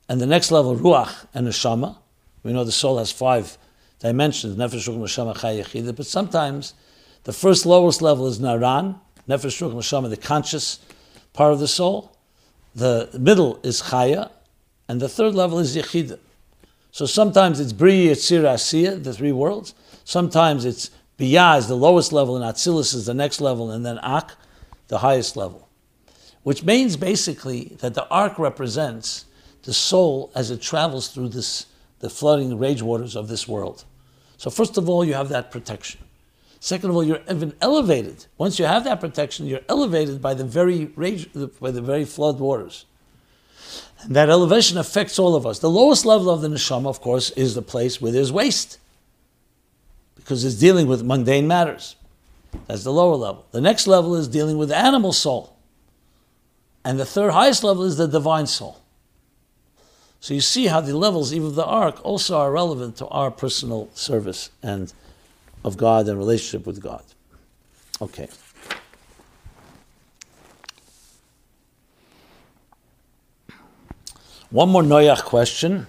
and the next level, ruach and neshama. We know the soul has five dimensions, nefesh, ruach, neshama, chay, but sometimes the first lowest level is naran, nefesh, ruach, neshama, the conscious part of the soul. The middle is chaya, and the third level is yechida. So sometimes it's bri, yitzir, asiya, the three worlds. Sometimes it's biyah is the lowest level, and atzilus is the next level, and then ak, the highest level. Which means basically that the ark represents the soul as it travels through this the flooding rage waters of this world. So first of all, you have that protection. Second of all, you're even elevated. Once you have that protection, you're elevated by the very rage, by the very flood waters. And that elevation affects all of us. The lowest level of the neshama, of course, is the place where there's waste, because it's dealing with mundane matters. That's the lower level. The next level is dealing with animal soul, and the third highest level is the divine soul. So you see how the levels, even of the ark, also are relevant to our personal service and of God and relationship with God. Okay. One more Noach question.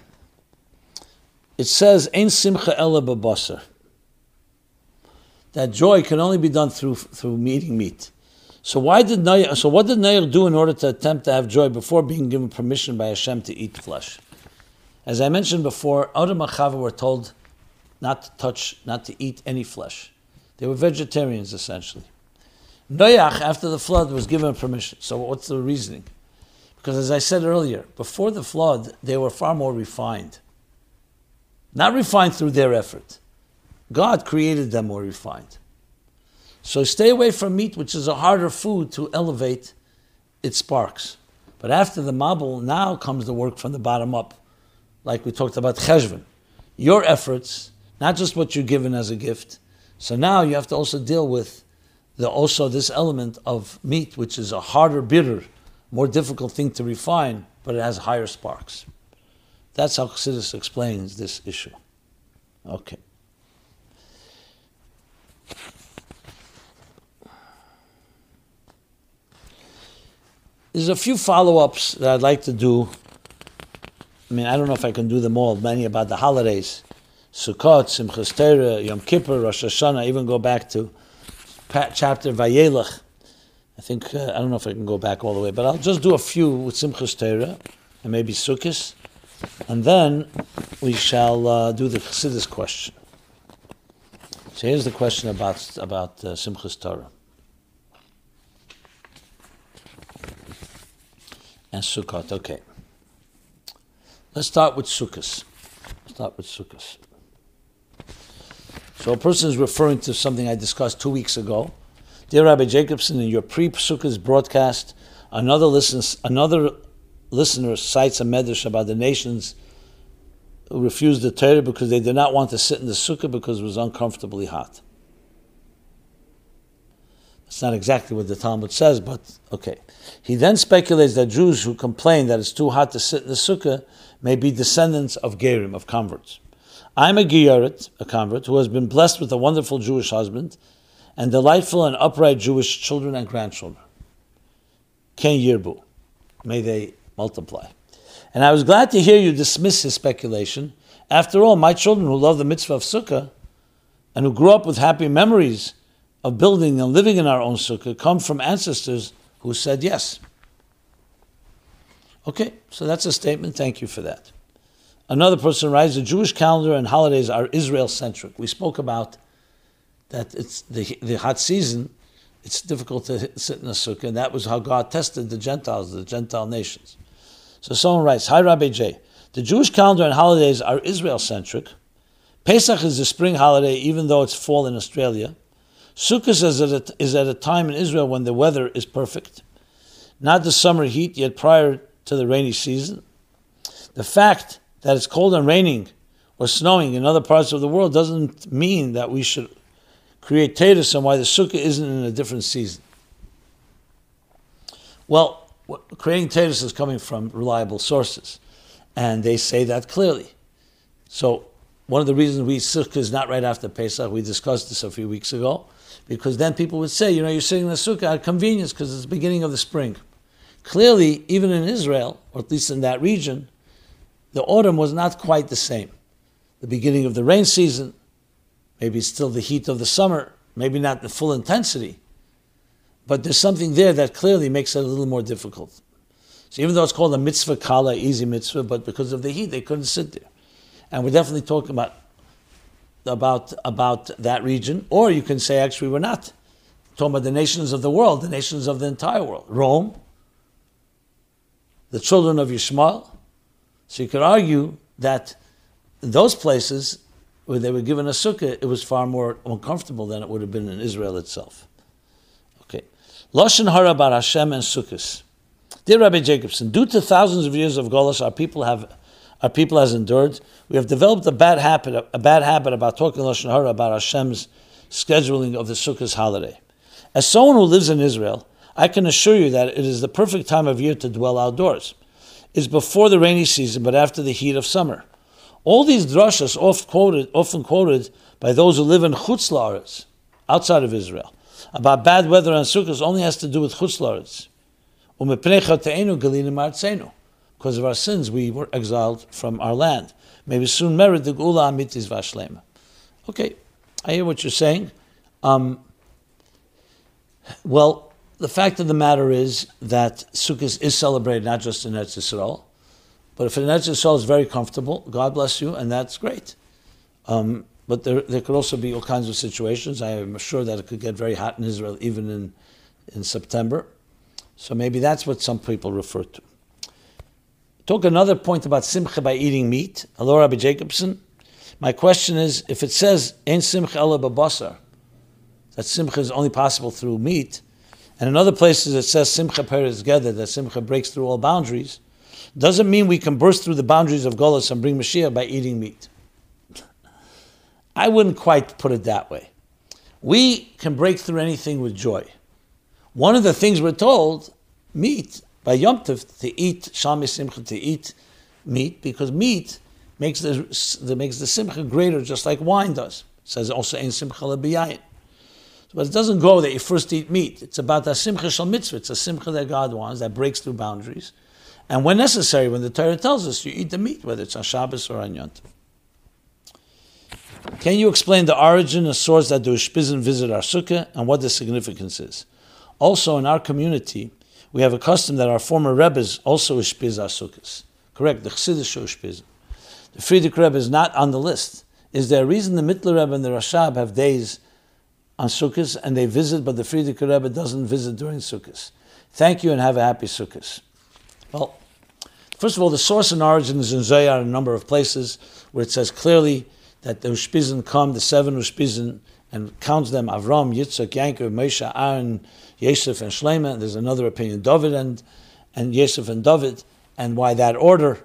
It says, "Ein simcha ela babasar." That joy can only be done through through eating meat. So why did Noach, so what did Noach do in order to attempt to have joy before being given permission by Hashem to eat flesh? As I mentioned before, Adam and Chava were told not to touch, not to eat any flesh. They were vegetarians essentially. Noach, after the flood, was given permission. So what's the reasoning? Because as I said earlier, before the flood, they were far more refined. Not refined through their effort. God created them more refined. So stay away from meat, which is a harder food to elevate its sparks. But after the mabul, now comes the work from the bottom up, like we talked about cheshvan. Your efforts, not just what you're given as a gift. So now you have to also deal with the, also this element of meat, which is a harder, bitter, more difficult thing to refine, but it has higher sparks. That's how Chassidus explains this issue. Okay. There's a few follow-ups that I'd like to do. I mean, I don't know if I can do them all. Many about the holidays, Sukkot, Simchas Torah, Yom Kippur, Rosh Hashanah. Even go back to chapter Vayelach. I think uh, I don't know if I can go back all the way, but I'll just do a few with Simchas Torah and maybe Sukkot, and then we shall uh, do the Chassidus question. So here's the question about about uh, Simchas Torah. And Sukkot. Okay. Let's start with Sukkot. Start with Sukkot. So a person is referring to something I discussed two weeks ago. Dear Rabbi Jacobson, in your pre-Sukkot broadcast, another listener, another listener cites a medrash about the nations who refused the Torah because they did not want to sit in the sukkah because it was uncomfortably hot. It's not exactly what the Talmud says, but okay. He then speculates that Jews who complain that it's too hot to sit in the sukkah may be descendants of Gerim, of converts. I'm a Giyaret, a convert, who has been blessed with a wonderful Jewish husband and delightful and upright Jewish children and grandchildren. Ken Yirbu. May they multiply. And I was glad to hear you dismiss his speculation. After all, my children who love the mitzvah of sukkah and who grew up with happy memories of building and living in our own sukkah come from ancestors who said yes. Okay, so that's a statement. Thank you for that. Another person writes the Jewish calendar and holidays are Israel centric. We spoke about that it's the, the hot season, it's difficult to sit in a sukkah, and that was how God tested the Gentiles, the Gentile nations. So someone writes, Hi Rabbi J. The Jewish calendar and holidays are Israel centric. Pesach is the spring holiday, even though it's fall in Australia. Sukkot is at, a, is at a time in Israel when the weather is perfect, not the summer heat yet prior to the rainy season. The fact that it's cold and raining or snowing in other parts of the world doesn't mean that we should create tatus and why the sukkah isn't in a different season. Well, creating tatus is coming from reliable sources, and they say that clearly. So, one of the reasons we sukkah is not right after Pesach, we discussed this a few weeks ago, because then people would say, you know, you're sitting in the sukkah at convenience because it's the beginning of the spring. Clearly, even in Israel, or at least in that region, the autumn was not quite the same. The beginning of the rain season, maybe still the heat of the summer, maybe not the full intensity, but there's something there that clearly makes it a little more difficult. So even though it's called a mitzvah kala, easy mitzvah, but because of the heat, they couldn't sit there. And we're definitely talking about about about that region, or you can say actually we're not talking about the nations of the world, the nations of the entire world. Rome, the children of Yishmael. So you could argue that those places where they were given a sukkah, it was far more uncomfortable than it would have been in Israel itself. Okay. Lashon hara bar Hashem and sukkahs. Dear Rabbi Jacobson, due to thousands of years of Golos, our people have our people has endured. We have developed a bad habit, a bad habit about talking lashon hara about Hashem's scheduling of the Sukkot holiday. As someone who lives in Israel, I can assure you that it is the perfect time of year to dwell outdoors. It's before the rainy season, but after the heat of summer. All these drashas, often quoted, often quoted by those who live in Chutz outside of Israel, about bad weather on Sukkot only has to do with Chutz because of our sins, we were exiled from our land. Maybe soon merit the geulah amitis vashlema. Okay, I hear what you're saying. Um, well, the fact of the matter is that Sukkot is celebrated not just in Eretz Yisrael, but if Eretz Yisrael is very comfortable, God bless you, and that's great. Um, but there, there could also be all kinds of situations. I am sure that it could get very hot in Israel even in, in September. So maybe that's what some people refer to. Talk another point about simcha by eating meat. Hello, Rabbi Jacobson. My question is, if it says "Ein simcha ela babasar," that simcha is only possible through meat, and in other places it says simcha peres together, that simcha breaks through all boundaries, doesn't mean we can burst through the boundaries of Golas and bring Mashiach by eating meat. I wouldn't quite put it that way. We can break through anything with joy. One of the things we're told, meat by Yom Tov to eat Shami Simcha, to eat meat, because meat makes the, the, makes the Simcha greater, just like wine does. It says also in Simcha lebiyayin. But it doesn't go that you first eat meat. It's about the Simcha Shel Mitzvah. It's a Simcha that God wants, that breaks through boundaries. And when necessary, when the Torah tells us, you eat the meat, whether it's on Shabbos or on Yom Tov. Can you explain the origin and source that the Ushpizin visit our sukkah and what the significance is? Also, in our community, we have a custom that our former Rebbes also ishpiz our sukkahs. Correct, the Chassidus show ishpiz. The Frierdiker Rebbe is not on the list. Is there a reason the Mittler Rebbe and the Rashab have days on sukkahs and they visit, but the Frierdiker Rebbe doesn't visit during sukkahs? Thank you and have a happy sukkahs. Well, first of all, the source and origin is in in a number of places where it says clearly that the Ushpizin come, the seven Ushpizin, and counts them Avram, Yitzchak, Yankov, Moshe, Aaron, Yosef and Shlema. There's another opinion, David and and Yosef and David, and why that order,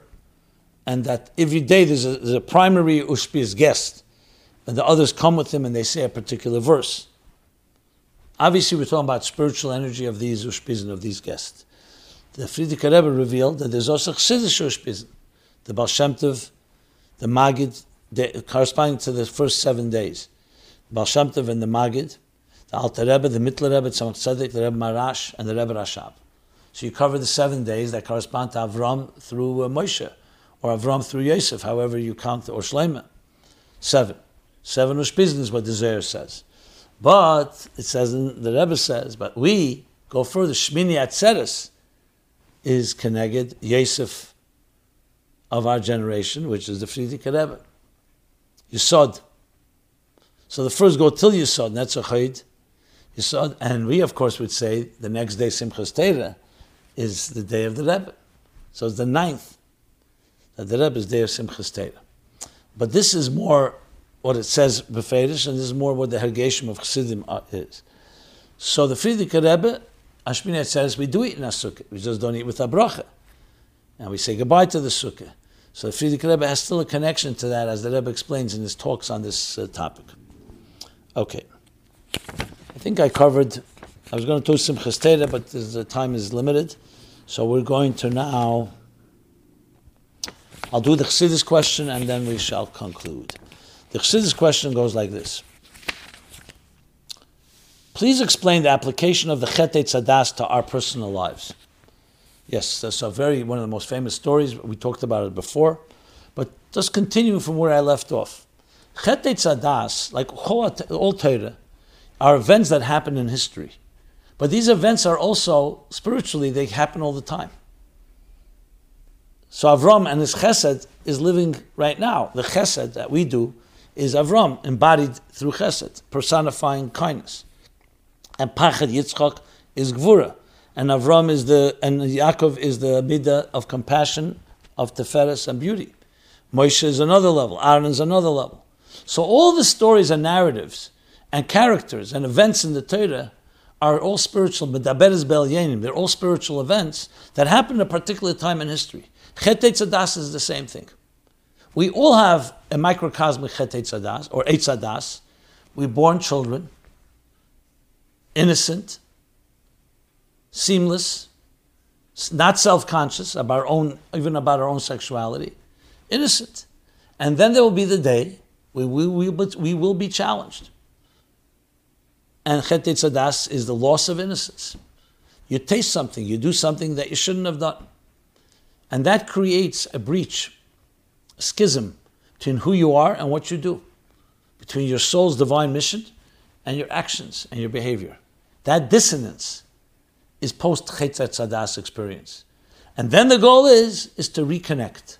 and that every day there's a, there's a primary Ushpiz guest, and the others come with him and they say a particular verse. Obviously, we're talking about spiritual energy of these Ushpizin, of these guests. The Frierdiker Rebbe revealed that there's also Chassidus Ushpizin, the Baal Shem Tov, the Magid, corresponding to the first seven days. Baal Shem Tov and the Magid, the Alter Rebbe, the Mittler Rebbe, Tzemach Tzedek, the Rebbe Maharash, and the Rebbe Rashab. So you cover the seven days that correspond to Avram through uh, Moshe, or Avram through Yosef, however you count, or Shlomo. Seven. Seven Ushpizin is what the Zohar says. But, it says, the Rebbe says, but we go further. Shmini Atzeres is connected, Yosef of our generation, which is the Frierdiker Rebbe. Yisod. So the first go till Yisod, Netzach And we of course would say the next day Simchas Torah is the day of the Rebbe. So it's the ninth that the Rebbe's day of Simchas Torah. But this is more what it says beferish, and this is more what the Hergeshim of Chassidim uh, is. So the Frierdiker Rebbe, Ashminet says, we do eat in a sukkah, we just don't eat with a bracha. And we say goodbye to the sukkah. So the Frierdiker Rebbe has still a connection to that, as the Rebbe explains in his talks on this uh, topic. Okay. I think I covered, I was going to do some chestera, but the time is limited. So we're going to now, I'll do the Chassidus question and then we shall conclude. The Chassidus question goes like this. Please explain the application of the Chet Eitzadas to our personal lives. Yes, that's a very one of the most famous stories. We talked about it before, but just continue from where I left off. Chet Eitzadas, like all Torah, are events that happen in history, but these events are also spiritually they happen all the time. So Avram and his Chesed is living right now. The Chesed that we do is Avram, embodied through Chesed, personifying kindness. And Pachad Yitzchak is Gvura. And Avram is the, and Yaakov is the Midah of compassion, of Teferes and beauty. Moshe is another level, Aaron is another level. So all the stories and narratives and characters and events in the Torah are all spiritual, Medaberes Bel they're all spiritual events that happen at a particular time in history. Chet Eitzadas is the same thing. We all have a microcosmic Chet Eitzadas, or Eitzadas. We're born children, innocent, seamless, not self-conscious about our own, even about our own sexuality, innocent. And then there will be the day we, we, we will be challenged. And Chet Eitzadas is the loss of innocence. You taste something, you do something that you shouldn't have done. And that creates a breach, a schism between who you are and what you do, between your soul's divine mission and your actions and your behavior. That dissonance is post Chet Eitzadas experience. And then the goal is, is to reconnect.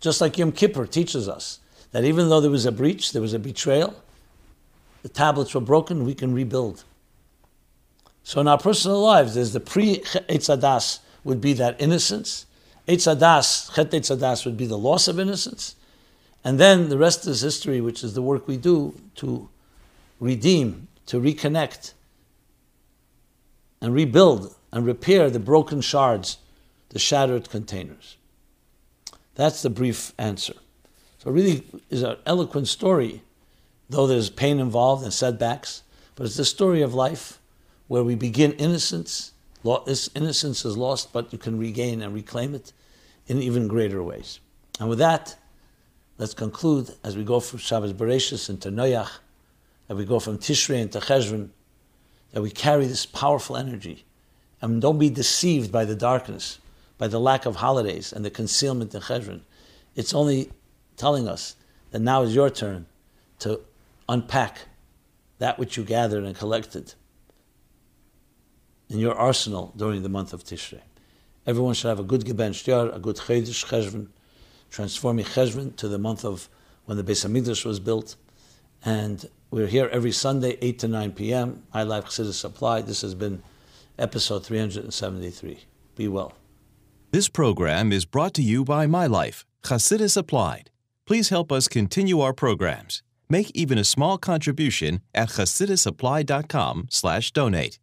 Just like Yom Kippur teaches us that even though there was a breach, there was a betrayal, the tablets were broken, we can rebuild. So in our personal lives, there's the pre-Eitzadas would be that innocence. Eitzadas, Chet Eitzadas would be the loss of innocence. And then the rest is history, which is the work we do to redeem, to reconnect, and rebuild and repair the broken shards, the shattered containers. That's the brief answer. So, really is an eloquent story, though there's pain involved and setbacks, but it's the story of life where we begin innocence. This innocence is lost, but you can regain and reclaim it in even greater ways. And with that, let's conclude as we go from Shabbos Bereshis into Noach, as we go from Tishrei into Cheshvan, that we carry this powerful energy. And don't be deceived by the darkness, by the lack of holidays and the concealment in Cheshvan. It's only telling us that now is your turn to unpack that which you gathered and collected in your arsenal during the month of Tishrei. Everyone should have a good Geben Shtiar, a good Chodesh Cheshvan, transforming Cheshvan to the month of when the Beis Hamikdash was built, and we're here every Sunday, 8 to 9 p.m. My Life Chassidus Applied. This has been episode 373. Be well. This program is brought to you by My Life, Chassidus Applied. Please help us continue our programs. Make even a small contribution at chassidusapplied.com slash donate.